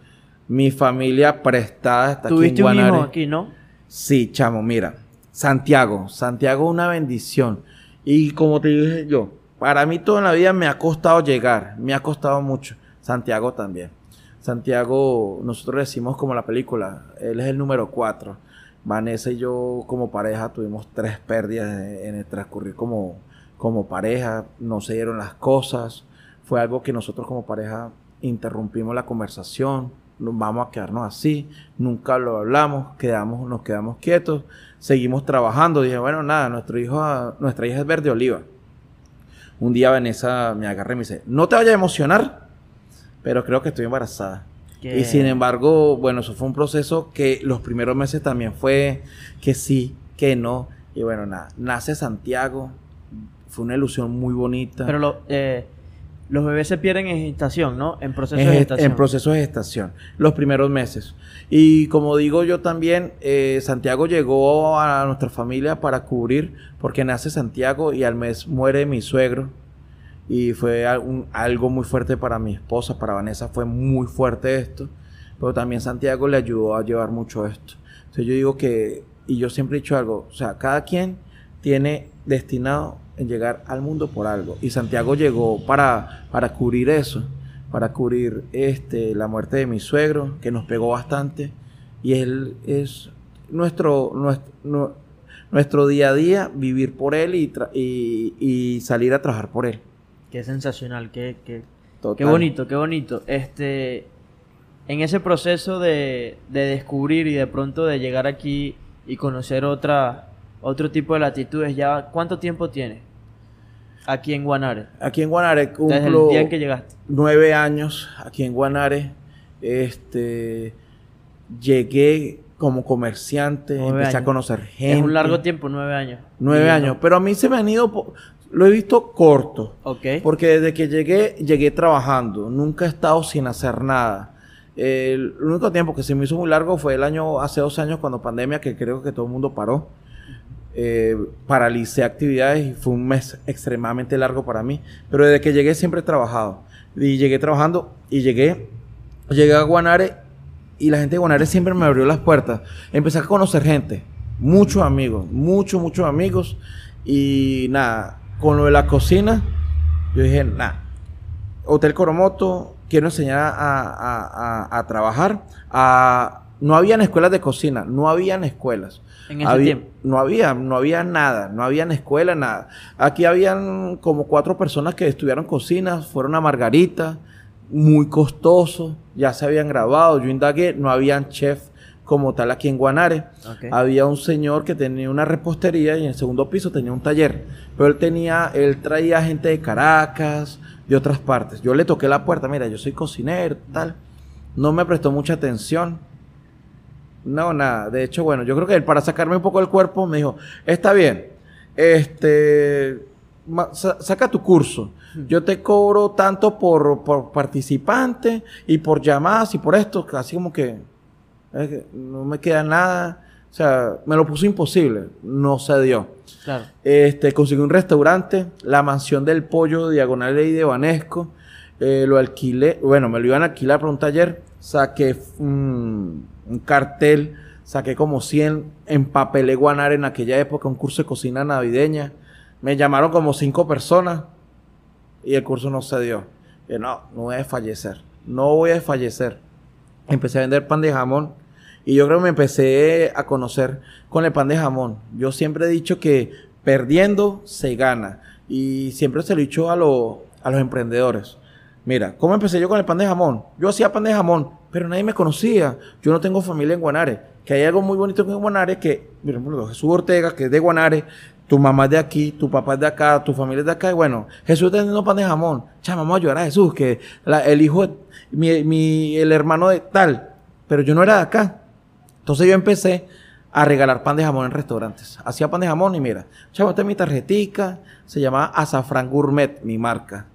mi familia prestada está aquí en Tuviste un hijo aquí, ¿no? Sí, chamo, mira. Santiago, Santiago es una bendición. Y como te dije yo, para mí toda la vida me ha costado llegar, me ha costado mucho. Santiago también. Santiago, nosotros decimos como la película, él es el número cuatro. Vanessa y yo como pareja tuvimos tres pérdidas en el transcurrir como, como pareja, no se dieron las cosas. Fue algo que nosotros como pareja interrumpimos la conversación, vamos a quedarnos así, nunca lo hablamos, quedamos, nos quedamos quietos, seguimos trabajando. Dije, bueno, nada, nuestro hijo, nuestra hija es verde oliva. Un día Vanessa me agarra y me dice, no te vayas a emocionar, pero creo que estoy embarazada. Y sin embargo, bueno, eso fue un proceso que los primeros meses también fue que sí, que no. Y bueno, nada, nace Santiago, fue una ilusión muy bonita. Pero lo- eh, los bebés se pierden en gestación, ¿no? En proceso de gestación. en proceso de gestación, los primeros meses. Y como digo yo también, eh, Santiago llegó a nuestra familia para cubrir, porque nace Santiago y al mes muere mi suegro. Y fue un- algo muy fuerte para mi esposa, para Vanessa fue muy fuerte esto. Pero también Santiago le ayudó a llevar mucho esto. Entonces yo digo que, y yo siempre he dicho algo, o sea, cada quien tiene destinado llegar al mundo por algo. Y Santiago llegó para, para cubrir eso, para cubrir este, la muerte de mi suegro, que nos pegó bastante. Y él es nuestro, nuestro, nu- nuestro día a día, vivir por él y, y, y salir a trabajar por él. Qué sensacional, qué, qué, qué bonito, qué bonito. Este, en ese proceso de, de descubrir y de pronto de llegar aquí y conocer otra, otro tipo de latitudes, ya ¿cuánto tiempo tiene aquí en Guanare? Aquí en Guanare Desde cumplo el día en que llegaste. nueve años aquí en Guanare. Este llegué como comerciante, Nueve empecé a años. conocer gente. Es un largo tiempo, nueve años. Nueve Viviendo. años. Pero a mí se me han ido, lo he visto corto. Ok. Porque desde que llegué, llegué trabajando. Nunca he estado sin hacer nada. El único tiempo que se me hizo muy largo fue el año, hace dos años, cuando pandemia, que creo que todo el mundo paró. Eh, paralicé actividades y fue un mes extremadamente largo para mí. Pero desde que llegué siempre he trabajado. Y llegué trabajando y llegué, llegué a Guanare y la gente de Guanare siempre me abrió las puertas. Empecé a conocer gente, muchos amigos, muchos, muchos amigos. Y nada, con lo de la cocina, yo dije, nada, Hotel Coromoto, quiero enseñar a, a- a- a trabajar. A, no habían escuelas de cocina, no habían escuelas. En ese Había- tiempo. No había, no había nada, no habían escuela, nada. Aquí habían como cuatro personas que estudiaron cocina, fueron a Margarita, muy costoso, ya se habían grabado, yo indagué, no habían chef como tal aquí en Guanare. Había un señor que tenía una repostería y en el segundo piso tenía un taller. Pero él tenía, él traía gente de Caracas, de otras partes. Yo le toqué la puerta, mira, yo soy cocinero, tal. No me prestó mucha atención. No, nada. De hecho, bueno, yo creo que él para sacarme un poco del cuerpo me dijo, está bien, este, saca tu curso. Yo te cobro tanto por, por participante y por llamadas y por esto, casi como que no me queda nada. O sea, me lo puso imposible. No se dio. Claro. Este, conseguí un restaurante, la mansión del pollo diagonal Ley de Banesco. eh, lo alquilé, bueno, me lo iban a alquilar para un taller. Saqué mm, un cartel, saqué como 100, empapelé Guanare en aquella época, un curso de cocina navideña. Me llamaron como cinco personas y el curso no se dio. No, no voy a fallecer. No voy a fallecer. Empecé a vender pan de jamón y yo creo que me empecé a conocer con el pan de jamón. Yo siempre he dicho que perdiendo se gana. y siempre se lo he dicho a, a los emprendedores. Mira, ¿cómo empecé yo con el pan de jamón? Yo hacía pan de jamón, pero nadie me conocía. Yo no tengo familia en Guanare. Que hay algo muy bonito en Guanare que, por ejemplo, Jesús Ortega, que es de Guanare, tu mamá es de aquí, tu papá es de acá, tu familia es de acá, y bueno, Jesús está vendiendo pan de jamón. Chama, vamos a ayudar a Jesús, que la- el hijo, mi, mi- el hermano de tal, pero yo no era de acá. Entonces yo empecé a regalar pan de jamón en restaurantes. Hacía pan de jamón y mira, chavo, esta es mi tarjetica, se llamaba Azafrán Gourmet, mi marca.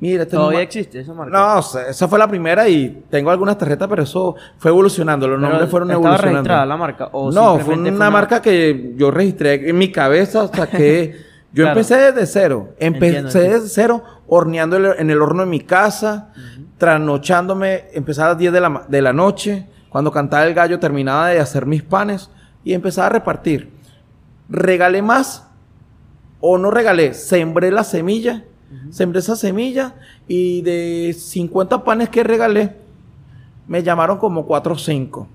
Mira, ¿Todavía existe esa marca? No, o sea, esa fue la primera y tengo algunas tarjetas, pero eso fue evolucionando, los Pero nombres fueron ¿Estaba evolucionando. registrada la marca? ¿O no, fue una, marca que yo registré en mi cabeza hasta que yo Claro. empecé desde cero. Empecé Entiendo, entiendo. desde cero horneando en el horno de mi casa, trasnochándome, empezaba a las 10 de la, de la noche, cuando cantaba el gallo terminaba de hacer mis panes y empezaba a repartir. Regalé más o no regalé, sembré la semilla, sembré esa semilla y de 50 panes que regalé, me llamaron como 4 o 5.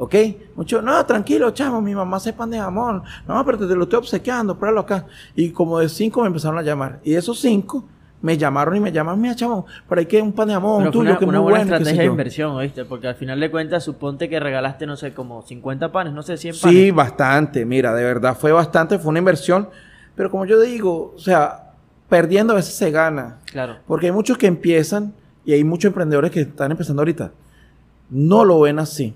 ¿Ok? Mucho, no, tranquilo, chamo, mi mamá hace pan de jamón. No, pero te lo estoy obsequiando, pruébalo acá. Y como de 5 me empezaron a llamar. Y de esos 5 me llamaron y me llaman, mira, chamo, por ahí que un pan de jamón Pero tuyo una, que una muy buena bueno. estrategia de yo". inversión, ¿oíste? Porque al final de cuentas, suponte que regalaste, no sé, como 50 panes, no sé, 100 panes. Sí, bastante. Mira, de verdad fue bastante, fue una inversión. Pero como yo digo, o sea, perdiendo a veces se gana. Claro. Porque hay muchos que empiezan y hay muchos emprendedores que están empezando ahorita. No lo ven así.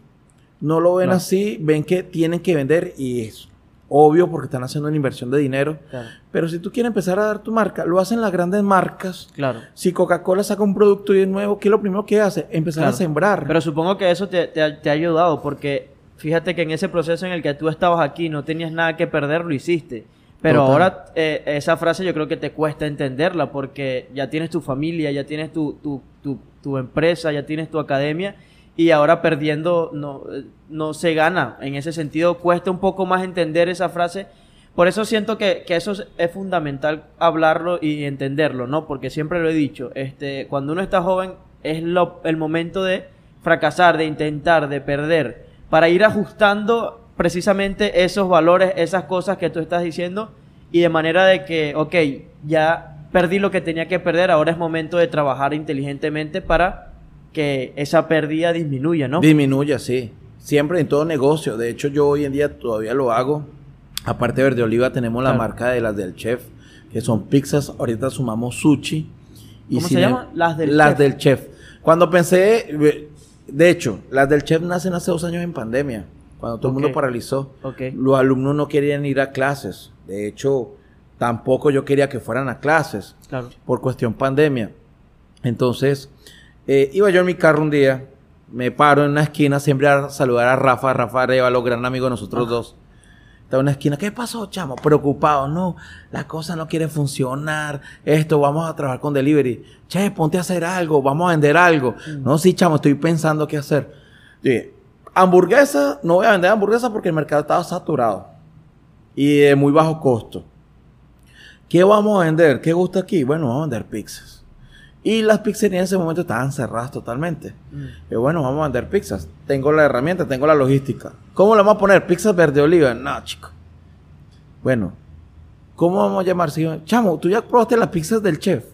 No lo ven No. así, ven que tienen que vender y es obvio porque están haciendo una inversión de dinero. Claro. Pero si tú quieres empezar a dar tu marca, lo hacen las grandes marcas. Claro. Si Coca-Cola saca un producto y es nuevo, ¿qué es lo primero que hace? Empezar Claro. a sembrar. Pero supongo que eso te, te ha ayudado porque fíjate que en ese proceso en el que tú estabas aquí no tenías nada que perder, lo hiciste. Pero Total. ahora eh, esa frase yo creo que te cuesta entenderla porque ya tienes tu familia, ya tienes tu, tu, tu, tu empresa, ya tienes tu academia y ahora perdiendo no, no se gana. En ese sentido cuesta un poco más entender esa frase. Por eso siento que, que eso es, es fundamental hablarlo y entenderlo, ¿no? Porque siempre lo he dicho, este, cuando uno está joven es lo- el momento de fracasar, de intentar, de perder, para ir ajustando precisamente esos valores, esas cosas que tú estás diciendo y de manera de que, ok, ya perdí lo que tenía que perder, ahora es momento de trabajar inteligentemente para que esa pérdida disminuya, ¿no? Disminuye, sí. Siempre en todo negocio. De hecho, yo hoy en día todavía lo hago. Aparte de Verde Oliva, tenemos la marca de las del chef, que son pizzas. Ahorita sumamos sushi. ¿Cómo se sin llama? Las del las chef. del chef. Cuando pensé, eh, de hecho, las del chef nacen hace dos años en pandemia, cuando todo el mundo paralizó. Los alumnos no querían ir a clases. De hecho, tampoco yo quería que fueran a clases Claro. por cuestión pandemia. Entonces, eh, iba yo en mi carro un día, me paro en una esquina siempre a saludar a Rafa, Rafa Arevalo, gran amigo de nosotros dos. Estaba en una esquina, ¿qué pasó, chamo? Preocupado, no, la cosa no quiere funcionar, esto, vamos a trabajar con delivery. Che, ponte a hacer algo, vamos a vender algo. No, sí, chamo, estoy pensando qué hacer. Dije, hamburguesa, no voy a vender hamburguesa porque el mercado estaba saturado y de muy bajo costo. ¿Qué vamos a vender? ¿Qué gusta aquí? Bueno, vamos a vender pizzas. Y las pizzerías en ese momento estaban cerradas totalmente. Y bueno, vamos a vender pizzas. Tengo la herramienta, tengo la logística. ¿Cómo le vamos a poner? Pizzas verde oliva. No, chico. Bueno, ¿cómo vamos a llamar? Si- Chamo, tú ya probaste las pizzas del chef.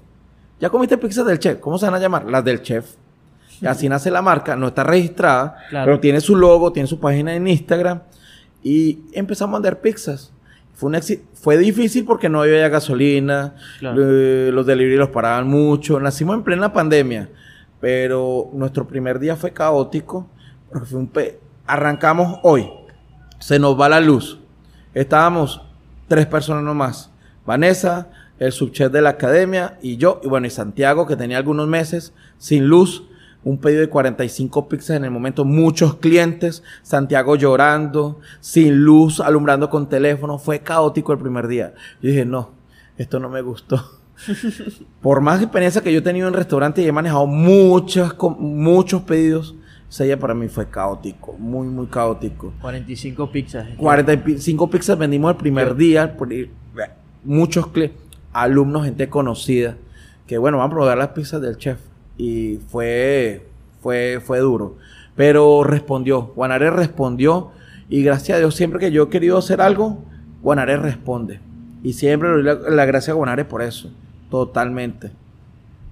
¿Ya comiste pizzas del chef? ¿Cómo se van a llamar? Las del chef. Y así nace la marca, no está registrada, Claro. pero tiene su logo, tiene su página en Instagram. Y empezamos a vender pizzas. Fue, un. Fue difícil porque no había gasolina, Claro. eh, los delivery los paraban mucho. Nacimos en plena pandemia, pero nuestro primer día fue caótico. Porque fue un pe- Arrancamos hoy, se nos va la luz. Estábamos tres personas nomás. Vanessa, el subchef de la academia y yo, y bueno, y Santiago, que tenía algunos meses sin luz. Un pedido de 45 pizzas en el momento, muchos clientes, Santiago llorando, sin luz, alumbrando con teléfono, fue caótico el primer día. Yo dije, no, esto no me gustó. Por más experiencia que yo he tenido en restaurante y he manejado muchas, muchos pedidos, ese día para mí fue caótico, muy, muy caótico. 45 pizzas. 45 pizzas vendimos el primer día. muchos alumnos, gente conocida. Que bueno, van a probar las pizzas del chef. Y fue, fue, fue duro. Pero respondió. Guanare respondió. Y gracias a Dios, siempre que yo he querido hacer algo, Guanare responde. Y siempre le doy la, la gracia a Guanare por eso. Totalmente.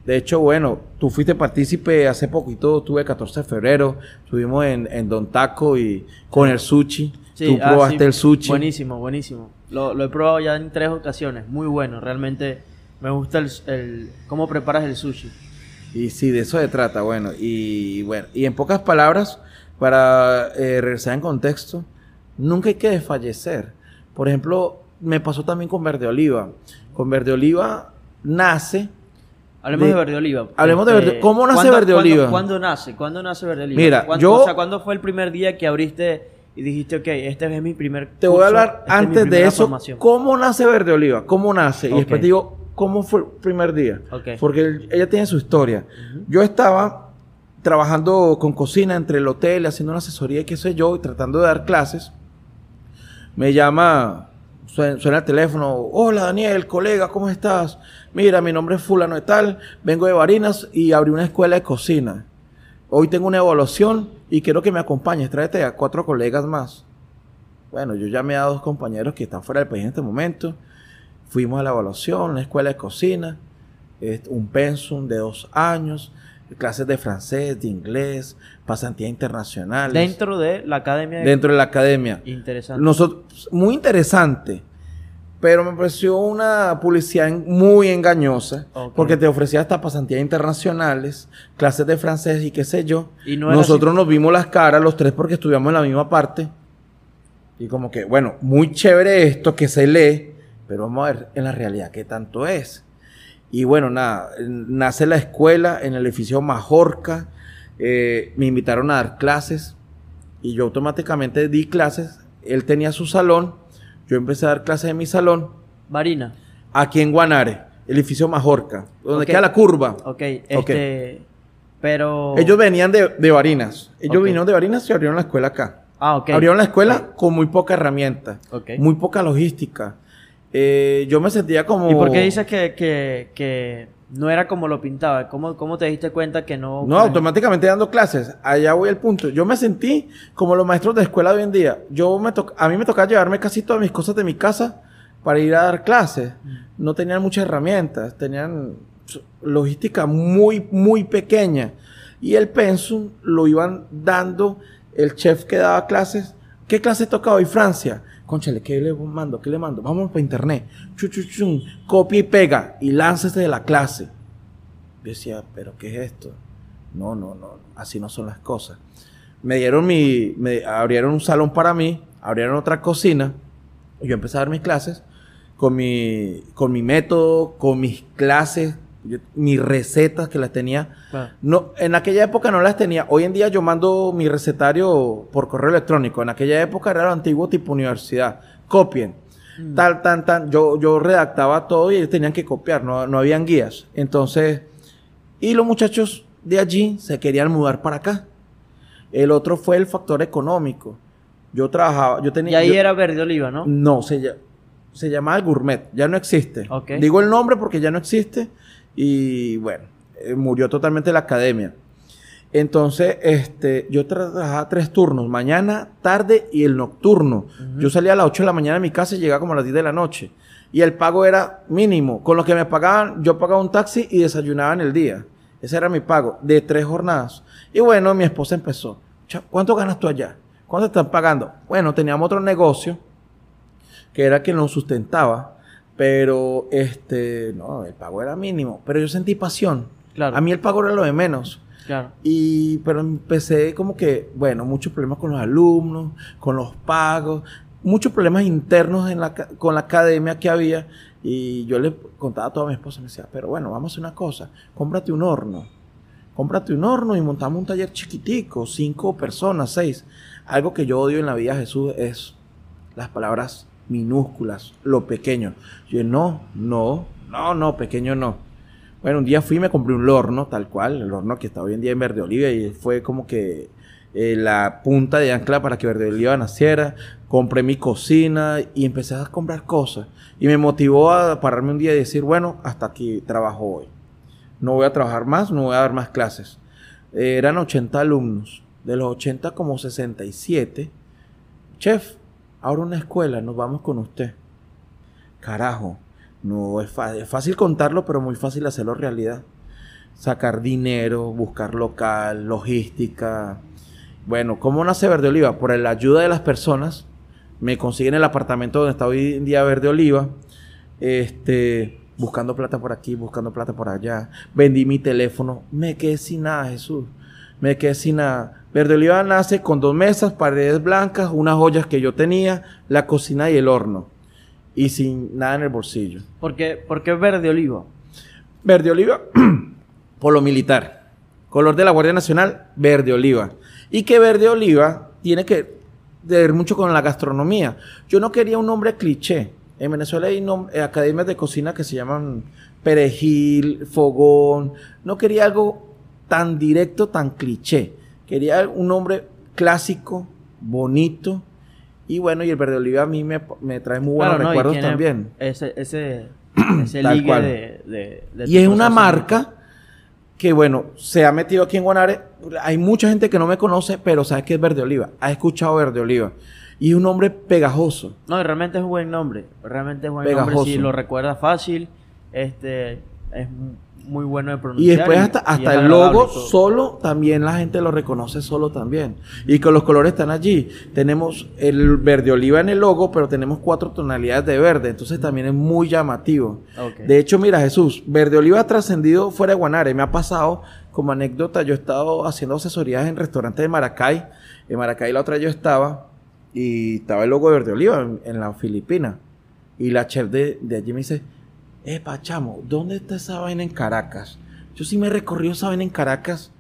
De hecho, bueno, tú fuiste partícipe hace poquito, tuve el 14 de febrero, estuvimos en, en Don Taco y con el sushi. Sí, tú ah, probaste sí. el sushi. Buenísimo, buenísimo. Lo, lo he probado ya en tres ocasiones. Muy bueno. Realmente me gusta el, el- cómo preparas el sushi. Y sí, de eso se trata, bueno. Y bueno, y en pocas palabras, para eh, regresar en contexto, nunca hay que desfallecer. Por ejemplo, me pasó también con Verde Oliva. Con Verde Oliva nace Hablemos De- de, Verde Oliva. Hablemos de Verde- ¿cómo nace ¿cuándo- Verde Oliva? ¿Cuándo nace? ¿Cuándo nace Verde Oliva? Mira, ¿Cuándo- yo- O sea, ¿cuándo fue el primer día que abriste y dijiste, ok, este es mi primer Te voy a curso, hablar antes de eso, formación"? cómo nace Verde Oliva, cómo nace. Y después te digo, cómo fue el primer día. Ok. Porque él- ella tiene su historia. Yo estaba trabajando con cocina entre el hotel, haciendo una asesoría y qué sé yo, y tratando de dar clases. Me llama, suena, suena el teléfono, hola Daniel, colega, ¿cómo estás? Mira, mi nombre es fulano de tal, vengo de Barinas y abrí una escuela de cocina. Hoy tengo una evaluación y quiero que me acompañes, tráete a cuatro colegas más. Bueno, yo llamé a dos compañeros que están fuera del país en este momento. Fuimos a la evaluación, una escuela de cocina, un pensum de dos años, clases de francés, de inglés, pasantías internacionales. Dentro de la academia de... dentro de la academia. Interesante. Nosotros, muy interesante, pero me pareció una publicidad muy engañosa, Ok. porque te ofrecía hasta pasantías internacionales, clases de francés y qué sé yo. Y no Nosotros así. nos vimos las caras, los tres, porque estudiamos en la misma parte. Y como que, bueno, muy chévere esto que se lee, pero vamos a ver en la realidad qué tanto es. Y bueno, nada, nace la escuela en el edificio Majorca. eh, me invitaron a dar clases y yo automáticamente di clases. Él tenía su salón, yo empecé a dar clases en mi salón, Marina. aquí en Guanare, el edificio Majorca, donde queda la curva. Ok, este... Pero... Ellos venían de, de Barinas. Ellos vinieron de Barinas y abrieron la escuela acá. Ah, ok. Abrieron la escuela con muy poca herramienta, muy poca logística. Eh, yo me sentía como... ¿Y por qué dices que, que, que no era como lo pintaba? ¿Cómo, ¿Cómo te diste cuenta que no... No, automáticamente dando clases. Allá voy al punto. Yo me sentí como los maestros de escuela de hoy en día. Yo me to- a mí me tocaba llevarme casi todas mis cosas de mi casa para ir a dar clases. No tenían muchas herramientas, tenían logística muy, muy pequeña. Y el pensum lo iban dando el chef que daba clases. ¿Qué clase toca hoy Francia? Conchale, ¿qué le mando? ¿Qué le mando? Vamos para internet. Chu, chu, chun. Copia y pega y láncese de la clase. Yo decía, ¿pero qué es esto? No, no, no, así no son las cosas. Me dieron mi, me abrieron un salón para mí, abrieron otra cocina, y yo empecé a dar mis clases con mi, con mi método, con mis clases, yo- mis recetas que las tenía. Claro. No, en aquella época no las tenía. Hoy en día yo mando mi recetario por correo electrónico. En aquella época era lo antiguo tipo universidad. Copien. Tal, tan, tan. Yo, yo redactaba todo y ellos tenían que copiar. No, no habían guías. Entonces, y los muchachos de allí se querían mudar para acá. El otro fue el factor económico. Yo trabajaba, yo Y tenía... ahí yo- era verde oliva, ¿no? no, se, se llamaba el Gourmet. Ya no existe. Digo el nombre porque ya no existe. Y bueno, eh, murió totalmente la academia. Entonces, este, yo tra- trabajaba tres turnos, mañana, tarde y el nocturno. Yo salía a las 8 de la mañana de mi casa y llegaba como a las 10 de la noche. Y el pago era mínimo. Con lo que me pagaban, yo pagaba un taxi y desayunaba en el día. Ese era mi pago, de tres jornadas. Y bueno, mi esposa empezó. "Cha, ¿Cuánto ganas tú allá? ¿Cuánto te están pagando? Bueno, teníamos otro negocio que era quien nos sustentaba, pero este, no, el pago era mínimo, pero yo sentí pasión. Claro. A mí el pago era lo de menos. Claro. Y, pero empecé como que, bueno, muchos problemas con los alumnos, con los pagos, muchos problemas internos en la, con la academia que había. Y yo le contaba a toda mi esposa, me decía, pero bueno, vamos a hacer una cosa, cómprate un horno. Cómprate un horno y montamos un taller chiquitico, cinco personas, seis. Algo que yo odio en la vida de Jesús es las palabras minúsculas, lo pequeño. Yo, no, no, no, no, pequeño no. Bueno, un día fui y me compré un horno, tal cual, el horno que está hoy en día en Verde Oliva y fue como que eh, la punta de ancla para que Verde Oliva naciera. Compré mi cocina y empecé a comprar cosas. Y me motivó a pararme un día y decir, bueno, hasta aquí trabajo hoy. No voy a trabajar más, no voy a dar más clases. Eran 80 alumnos. De los 80 como 67. Chef, ahora una escuela, nos vamos con usted. carajo, no es fácil, es fácil contarlo, pero muy fácil hacerlo realidad. Sacar dinero, buscar local, logística. Bueno, ¿cómo nace Verde Oliva? Por la ayuda de las personas. Me consiguen el apartamento donde está hoy en día Verde Oliva. Este, buscando plata por aquí, buscando plata por allá. Vendí mi teléfono. Me quedé sin nada, Jesús. Me quedé sin nada. Verde Oliva nace con dos mesas, paredes blancas, unas ollas que yo tenía, la cocina y el horno. Y sin nada en el bolsillo. ¿Por qué, por qué verde oliva? Verde oliva, por lo militar. Color de la Guardia Nacional, verde oliva. Y que verde oliva tiene que ver mucho con la gastronomía. Yo no quería un nombre cliché. En Venezuela hay eh, academias de cocina que se llaman perejil, fogón. No quería algo tan directo, tan cliché. Quería un nombre clásico, bonito. Y bueno, y el verde oliva a mí me, me trae muy buenos Claro, ¿no? Y recuerdos también. Ese, ese, ese ligue de, de- de Y es una marca que, bueno, se ha metido aquí en Guanare. Hay mucha gente que no me conoce, pero sabe que es Verde Oliva. Ha escuchado Verde Oliva. Y es un nombre pegajoso. No, y realmente es un buen nombre. Realmente es buen Pegajoso. nombre. Si lo recuerda fácil, este es muy bueno de Y pronunciar. después hasta, y hasta el logo y solo, también la gente lo reconoce solo también. Y con los colores están allí. Tenemos el verde oliva en el logo, pero tenemos cuatro tonalidades de verde. Entonces también es muy llamativo. De hecho, mira, Jesús, Verde Oliva ha trascendido fuera de Guanare. Me ha pasado como anécdota, yo he estado haciendo asesorías en restaurantes de Maracay. En Maracay la otra yo estaba y estaba el logo de Verde Oliva en, en la Filipina. Y la chef de, de allí me dice, eh, chamo, ¿dónde está esa vaina en Caracas? Yo sí me he recorrido esa vaina en Caracas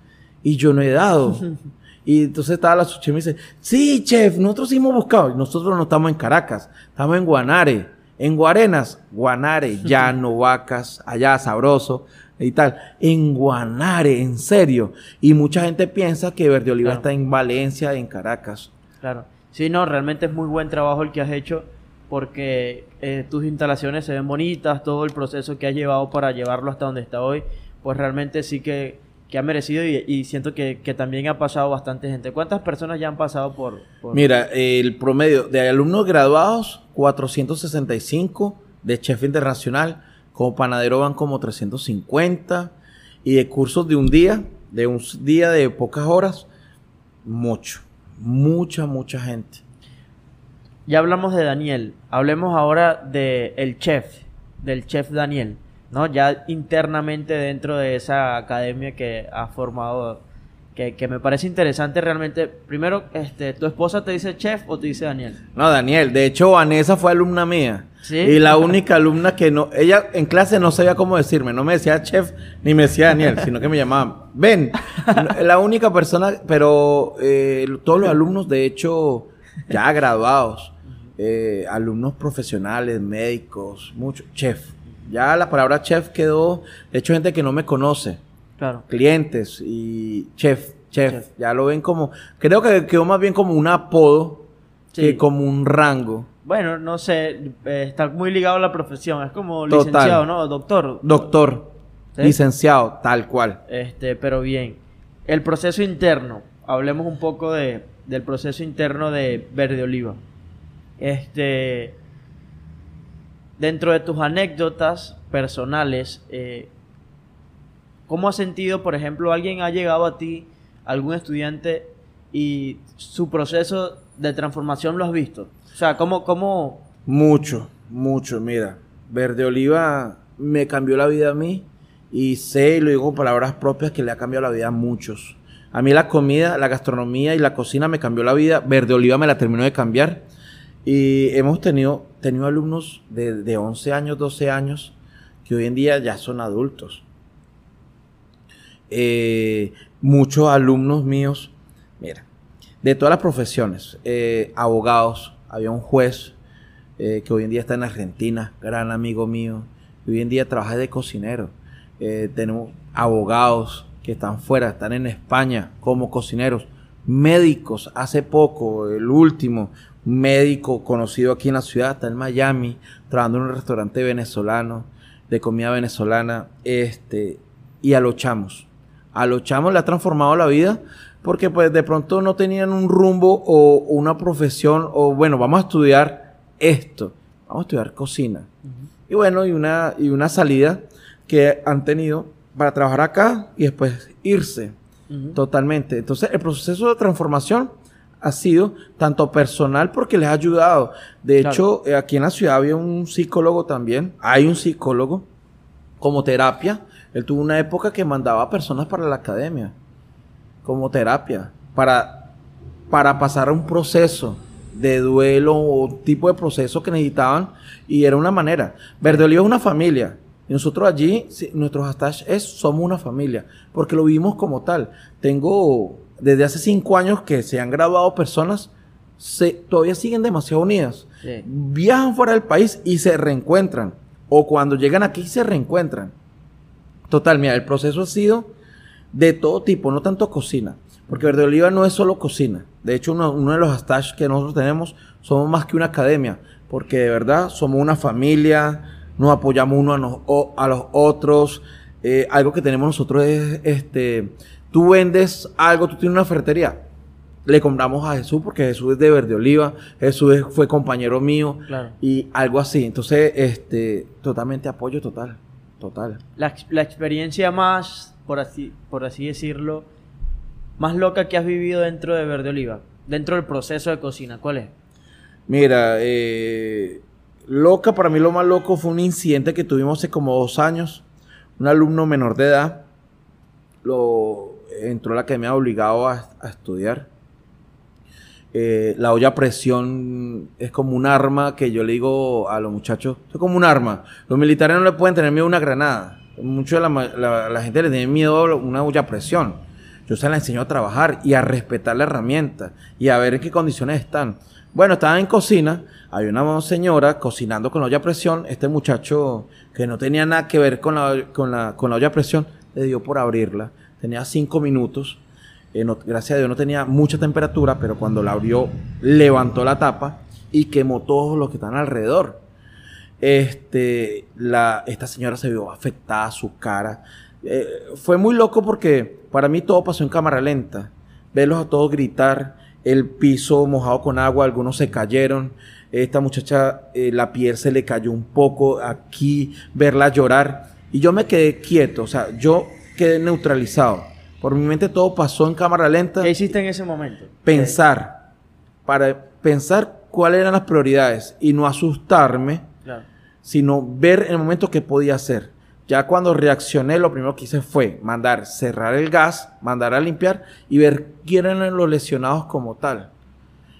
y yo no he dado. Y entonces estaba la su chef y me dice, sí, chef, nosotros sí hemos buscado. Y nosotros no estamos en Caracas, estamos en Guanare. En Guarenas, Guanare, llano, vacas, allá sabroso y tal. En Guanare, en serio. Y mucha gente piensa que Verde Oliva Claro. está en Valencia, en Caracas. Claro. Sí, no, realmente es muy buen trabajo el que has hecho porque eh, tus instalaciones se ven bonitas, todo el proceso que has llevado para llevarlo hasta donde está hoy, pues realmente sí que, que ha merecido y, siento que, que también ha pasado bastante gente. ¿Cuántas personas ya han pasado por...? por- Mira, el promedio de alumnos graduados, 465 de chef internacional, como panadero van como 350 y de cursos de un día, de un día de pocas horas, mucho, mucha, mucha gente. Ya hablamos de Daniel, hablemos ahora del el chef, del chef Daniel, ¿no? Ya internamente dentro de esa academia que ha formado, que, que me parece interesante realmente. Primero, este, ¿tu esposa te dice chef o te dice Daniel? No, Daniel, de hecho Vanessa fue alumna mía. ¿Sí? Y la única alumna que no, ella en clase no sabía cómo decirme, no me decía chef ni me decía Daniel, sino que me llamaban, ven, No, la única persona, pero eh, todos los alumnos de hecho ya graduados, eh, alumnos profesionales, médicos, mucho, chef. Ya la palabra chef quedó, de hecho gente que no me conoce, Claro. clientes y chef, chef, Chef. ya lo ven como, creo que quedó más bien como un apodo Sí. que como un rango. Bueno, no sé, eh, está muy ligado a la profesión, es como Total. licenciado, ¿no? Doctor. Doctor, ¿Sí? licenciado, tal cual. Este, pero bien. El proceso interno. Hablemos un poco de, del proceso interno de Verde Oliva. Este. Dentro de tus anécdotas personales, eh, ¿cómo has sentido, por ejemplo, alguien ha llegado a ti, algún estudiante, y su proceso de transformación lo has visto? O sea, ¿cómo, cómo, Mucho, mucho. Mira, Verde Oliva me cambió la vida a mí y sé, y lo digo con palabras propias, que le ha cambiado la vida a muchos. A mí la comida, la gastronomía y la cocina me cambió la vida. Verde Oliva me la terminó de cambiar. Y hemos tenido, tenido alumnos de, de 11 años, 12 años, que hoy en día ya son adultos. Eh, muchos alumnos míos, mira, de todas las profesiones, eh, abogados, había un juez eh, que hoy en día está en Argentina, gran amigo mío, y hoy en día trabaja de cocinero. Tenemos abogados que están fuera, están en España como cocineros, médicos, hace poco, el último, médico conocido aquí en la ciudad, está en Miami, trabajando en un restaurante venezolano, de comida venezolana, este, y a los chamos. A los chamos le ha transformado la vida porque pues de pronto no tenían un rumbo o una profesión o bueno, vamos a estudiar esto. vamos a estudiar cocina. Y bueno, y una, y una salida que han tenido para trabajar acá y después irse totalmente. Entonces, el proceso de transformación ha sido tanto personal porque les ha ayudado. De hecho, eh, aquí en la ciudad había un psicólogo también. Hay un psicólogo como terapia. Él tuvo una época que mandaba a personas para la academia como terapia para, para pasar un proceso de duelo o tipo de proceso que necesitaban y era una manera. Verde Oliva es una familia. Y nosotros allí, nuestro hashtag es somos una familia, porque lo vivimos como tal. Tengo desde hace cinco años que se han graduado personas, se, todavía siguen demasiado unidas. Viajan fuera del país y se reencuentran. O cuando llegan aquí se reencuentran. Total, mira, el proceso ha sido de todo tipo, no tanto cocina. Porque Verde Oliva no es solo cocina. De hecho, uno, de los hashtags que nosotros tenemos, somos más que una academia. Porque de verdad somos una familia, nos apoyamos uno a, los otros. Eh, algo que tenemos nosotros es, este, tú vendes algo, tú tienes una ferretería. Le compramos a Jesús porque Jesús es de Verde Oliva, Jesús fue compañero mío y algo así. Entonces, este, totalmente apoyo total, total. La, la experiencia más, por así, por así decirlo, más loca que has vivido dentro de Verde Oliva? Dentro del proceso de cocina, ¿cuál es? Mira, eh, loca, para mí lo más loco fue un incidente que tuvimos hace como dos años. Un alumno menor de edad lo entró la academia obligado a, estudiar. Eh, la olla a presión es como un arma que yo le digo a los muchachos, es como un arma. Los militares no le pueden tener miedo a una granada. Mucho la, la gente le tiene miedo a una olla a presión. Yo se la enseño a trabajar y a respetar la herramienta y a ver en qué condiciones están. Bueno, estaban en cocina, hay una señora cocinando con la olla a presión. Este muchacho que no tenía nada que ver con la, con la, con la olla a presión, le dio por abrirla. Tenía cinco minutos. Eh, gracias a Dios no tenía mucha temperatura, pero cuando la abrió, levantó la tapa y quemó todos los que están alrededor. Este, la, esta señora se vio afectada, su cara. Eh, fue muy loco porque para mí todo pasó en cámara lenta. Verlos a todos gritar, el piso mojado con agua, algunos se cayeron. Esta muchacha, eh, la piel se le cayó un poco aquí, verla llorar. Y yo me quedé quieto, o sea, yo quedé neutralizado. Por mi mente todo pasó en cámara lenta. ¿Qué hiciste en ese momento? Pensar, para pensar cuáles eran las prioridades y no asustarme, sino ver en el momento qué podía hacer. Ya cuando reaccioné, lo primero que hice fue mandar cerrar el gas, mandar a limpiar y ver quién eran los lesionados como tal.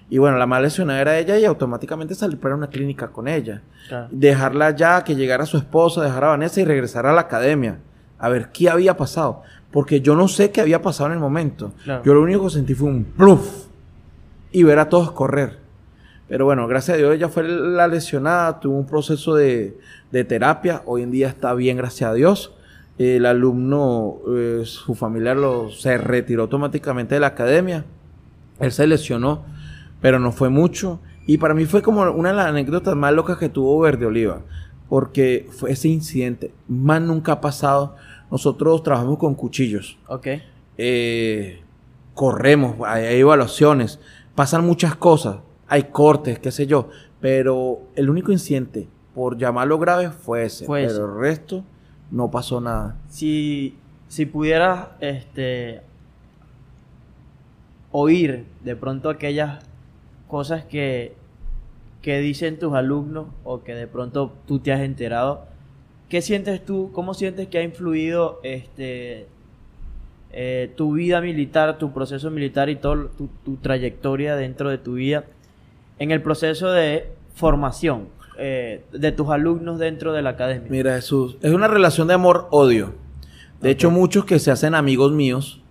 Y bueno, la más lesionada era ella y automáticamente salir para una clínica con ella. Dejarla ya, que llegara su esposa, dejar a Vanessa y regresar a la academia. A ver qué había pasado. Porque yo no sé qué había pasado en el momento. Yo lo único que sentí fue un pluf. Y ver a todos correr. Pero bueno, gracias a Dios ella fue la lesionada, tuvo un proceso de, terapia, hoy en día está bien, gracias a Dios. El alumno, eh, su familiar lo, se retiró automáticamente de la academia, él se lesionó, pero no fue mucho. Y para mí fue como una de las anécdotas más locas que tuvo Verde Oliva, porque fue ese incidente, más nunca ha pasado. Nosotros trabajamos con cuchillos. Ok. Eh, corremos, hay evaluaciones, pasan muchas cosas hay cortes, qué sé yo, pero el único incidente, por llamarlo grave, fue ese. pero el resto no pasó nada. Si, si pudieras este, oír de pronto aquellas cosas que, que dicen tus alumnos o que de pronto tú te has enterado, ¿qué sientes tú? ¿Cómo sientes que ha influido este, eh, tu vida militar, tu proceso militar y toda tu, tu, trayectoria dentro de tu vida en el proceso de formación eh, de tus alumnos dentro de la academia? Mira, Jesús, es una relación de amor-odio. De hecho, muchos que se hacen amigos míos,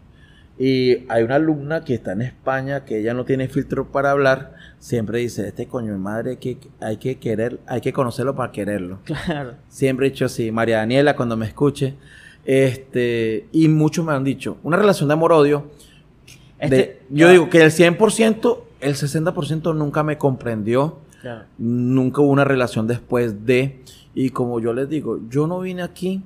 y hay una alumna que está en España, que ella no tiene filtro para hablar, siempre dice, este coño de madre que hay que querer, hay que conocerlo para quererlo. Claro. Siempre he dicho así, María Daniela, cuando me escuche, este, y muchos me han dicho, una relación de amor-odio, este, yo digo que el 100% el 60% nunca me comprendió. Nunca hubo una relación después de. Y como yo les digo, yo no vine aquí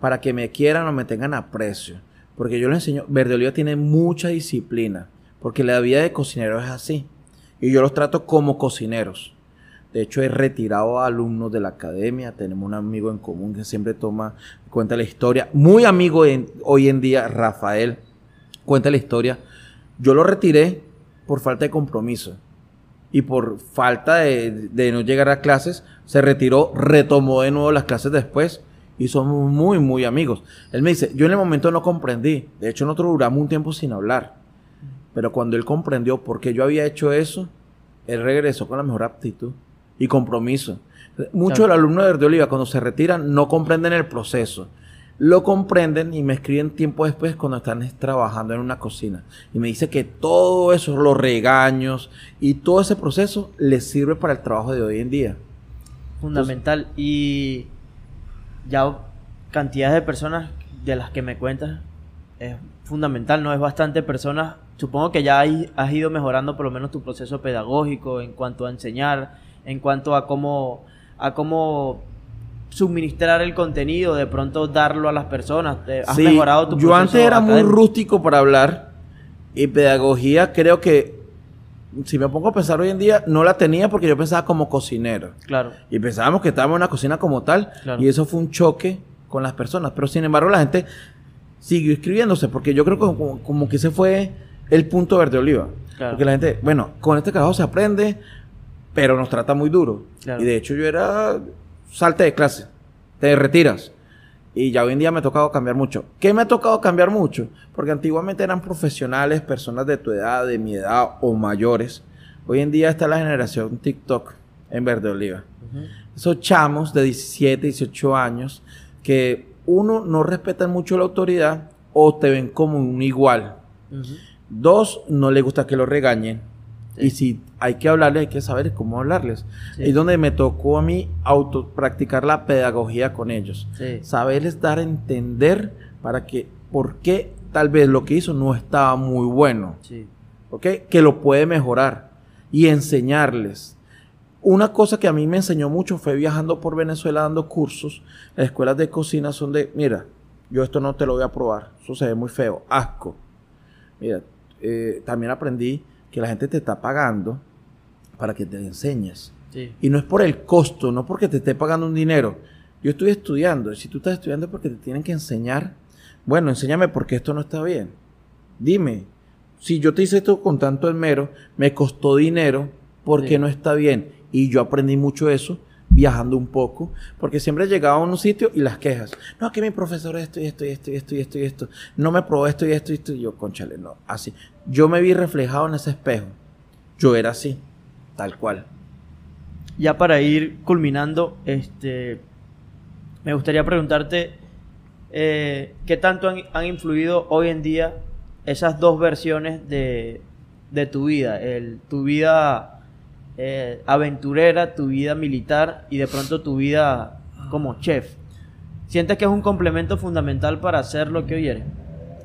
para que me quieran o me tengan aprecio. Porque yo les enseño, Verde Oliva tiene mucha disciplina. Porque la vida de cocinero es así. Y yo los trato como cocineros. De hecho, he retirado a alumnos de la academia. Tenemos un amigo en común que siempre toma cuenta la historia. Muy amigo hoy en día, Rafael, cuenta la historia. Yo lo retiré por falta de compromiso y por falta de, no llegar a clases, se retiró, retomó de nuevo las clases después y somos muy, muy amigos. Él me dice, yo en el momento no comprendí, de hecho nosotros duramos un tiempo sin hablar, pero cuando él comprendió por qué yo había hecho eso, él regresó con la mejor aptitud y compromiso. Muchos de los alumnos de Verde Oliva cuando se retiran no comprenden el proceso lo comprenden y me escriben tiempo después cuando están trabajando en una cocina. Y me dice que todo eso, los regaños y todo ese proceso les sirve para el trabajo de hoy en día. Fundamental. y ya cantidad de personas de las que me cuentas es fundamental, ¿no? Es bastante personas. Supongo que ya has ido mejorando por lo menos tu proceso pedagógico en cuanto a enseñar, en cuanto a cómo, a cómo suministrar el contenido, de pronto darlo a las personas. ¿Has mejorado tu Yo antes era muy rústico para hablar y pedagogía creo que si me pongo a pensar hoy en día, no la tenía porque yo pensaba como cocinero. Claro. Y pensábamos que estábamos en una cocina como tal. Y eso fue un choque con las personas. Pero sin embargo, la gente siguió escribiéndose porque yo creo que como, que ese fue el punto verde oliva. Porque la gente, bueno, con este trabajo se aprende, pero nos trata muy duro. Y de hecho, yo era salte de clase, te retiras. Y ya hoy en día me ha tocado cambiar mucho. ¿Qué me ha tocado cambiar mucho? Porque antiguamente eran profesionales, personas de tu edad, de mi edad o mayores. Hoy en día está la generación TikTok en Verde Oliva. Esos chamos de 17, 18 años que uno no respetan mucho la autoridad o te ven como un igual. Dos, no le gusta que lo regañen. Y si hay que hablarles, hay que saber cómo hablarles. Es donde me tocó a mí auto practicar la pedagogía con ellos. Saberles dar a entender para que, por qué tal vez lo que hizo no estaba muy bueno. Que lo puede mejorar. Y enseñarles. Una cosa que a mí me enseñó mucho fue viajando por Venezuela dando cursos. Las escuelas de cocina son de, mira, yo esto no te lo voy a probar. Eso se ve muy feo. Asco. Mira, eh, también aprendí que la gente te está pagando para que te enseñes. Y no es por el costo, no porque te esté pagando un dinero. Yo estoy estudiando, y si tú estás estudiando es porque te tienen que enseñar. Bueno, enséñame porque esto no está bien. Dime, si yo te hice esto con tanto esmero, me costó dinero porque no está bien. Y yo aprendí mucho eso viajando un poco, porque siempre llegaba a un sitio y las quejas. No, que mi profesor esto y esto y esto y esto y esto y esto. No me probó esto y esto y esto. Y yo, conchale, no, así. Yo me vi reflejado en ese espejo. Yo era así, tal cual. Ya para ir culminando, este, me gustaría preguntarte eh, qué tanto han, influido hoy en día esas dos versiones de, de tu vida, el, tu vida eh, aventurera, tu vida militar y de pronto tu vida como chef. ¿Sientes que es un complemento fundamental para hacer lo que hoy eres?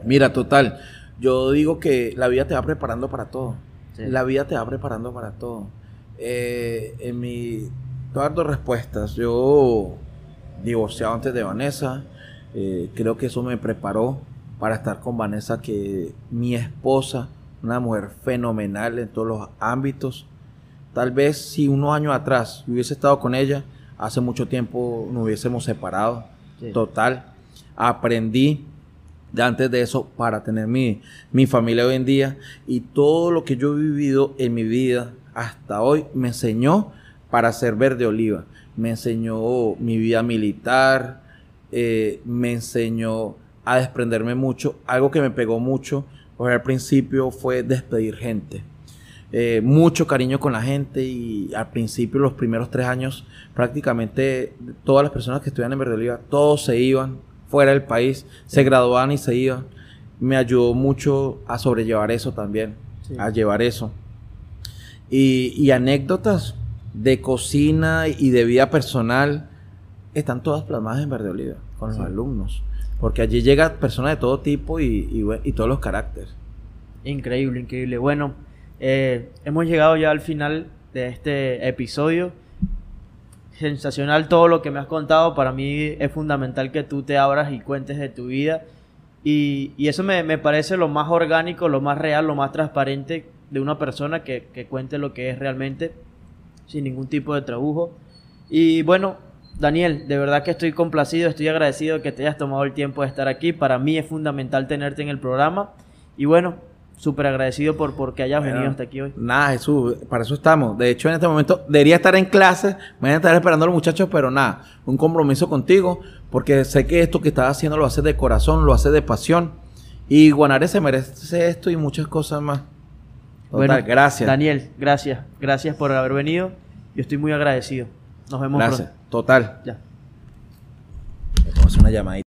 Mira, total. Yo digo que la vida te va preparando para todo. La vida te va preparando para todo. Eh, en mi todas dos respuestas, yo divorciado antes de Vanessa, eh, creo que eso me preparó para estar con Vanessa, que mi esposa, una mujer fenomenal en todos los ámbitos, Tal vez si unos años atrás hubiese estado con ella, hace mucho tiempo nos hubiésemos separado. Total. Aprendí de antes de eso para tener mi, mi familia hoy en día y todo lo que yo he vivido en mi vida hasta hoy me enseñó para ser verde oliva. Me enseñó mi vida militar, eh, me enseñó a desprenderme mucho. Algo que me pegó mucho, pues al principio fue despedir gente. Eh, mucho cariño con la gente y al principio, los primeros tres años, prácticamente todas las personas que estudian en Verde Oliva, todos se iban fuera del país, se graduaban y se iban. Me ayudó mucho a sobrellevar eso también, a llevar eso. Y, anécdotas de cocina y de vida personal están todas plasmadas en Verde Oliva con los alumnos. Porque allí llegan personas de todo tipo y, y todos los caracteres. Increíble, increíble. Bueno, eh, hemos llegado ya al final de este episodio. Sensacional todo lo que me has contado. Para mí es fundamental que tú te abras y cuentes de tu vida. Y, eso me, parece lo más orgánico, lo más real, lo más transparente de una persona que, cuente lo que es realmente. sin ningún tipo de trabujo. Y bueno, Daniel, de verdad que estoy complacido, estoy agradecido que te hayas tomado el tiempo de estar aquí. Para mí es fundamental tenerte en el programa. Y bueno, súper agradecido por porque hayas Bueno, venido hasta aquí hoy. Nada, Jesús, para eso estamos. De hecho, en este momento debería estar en clase, me van a estar esperando a los muchachos, pero nada, un compromiso contigo, porque sé que esto que estás haciendo lo haces de corazón, lo haces de pasión. Y Guanare se merece esto y muchas cosas más. Total, Bueno, gracias. Daniel, gracias. Gracias por haber venido. Yo estoy muy agradecido. Nos vemos Gracias. pronto. Total. Ya. Vamos a hacer una llamadita.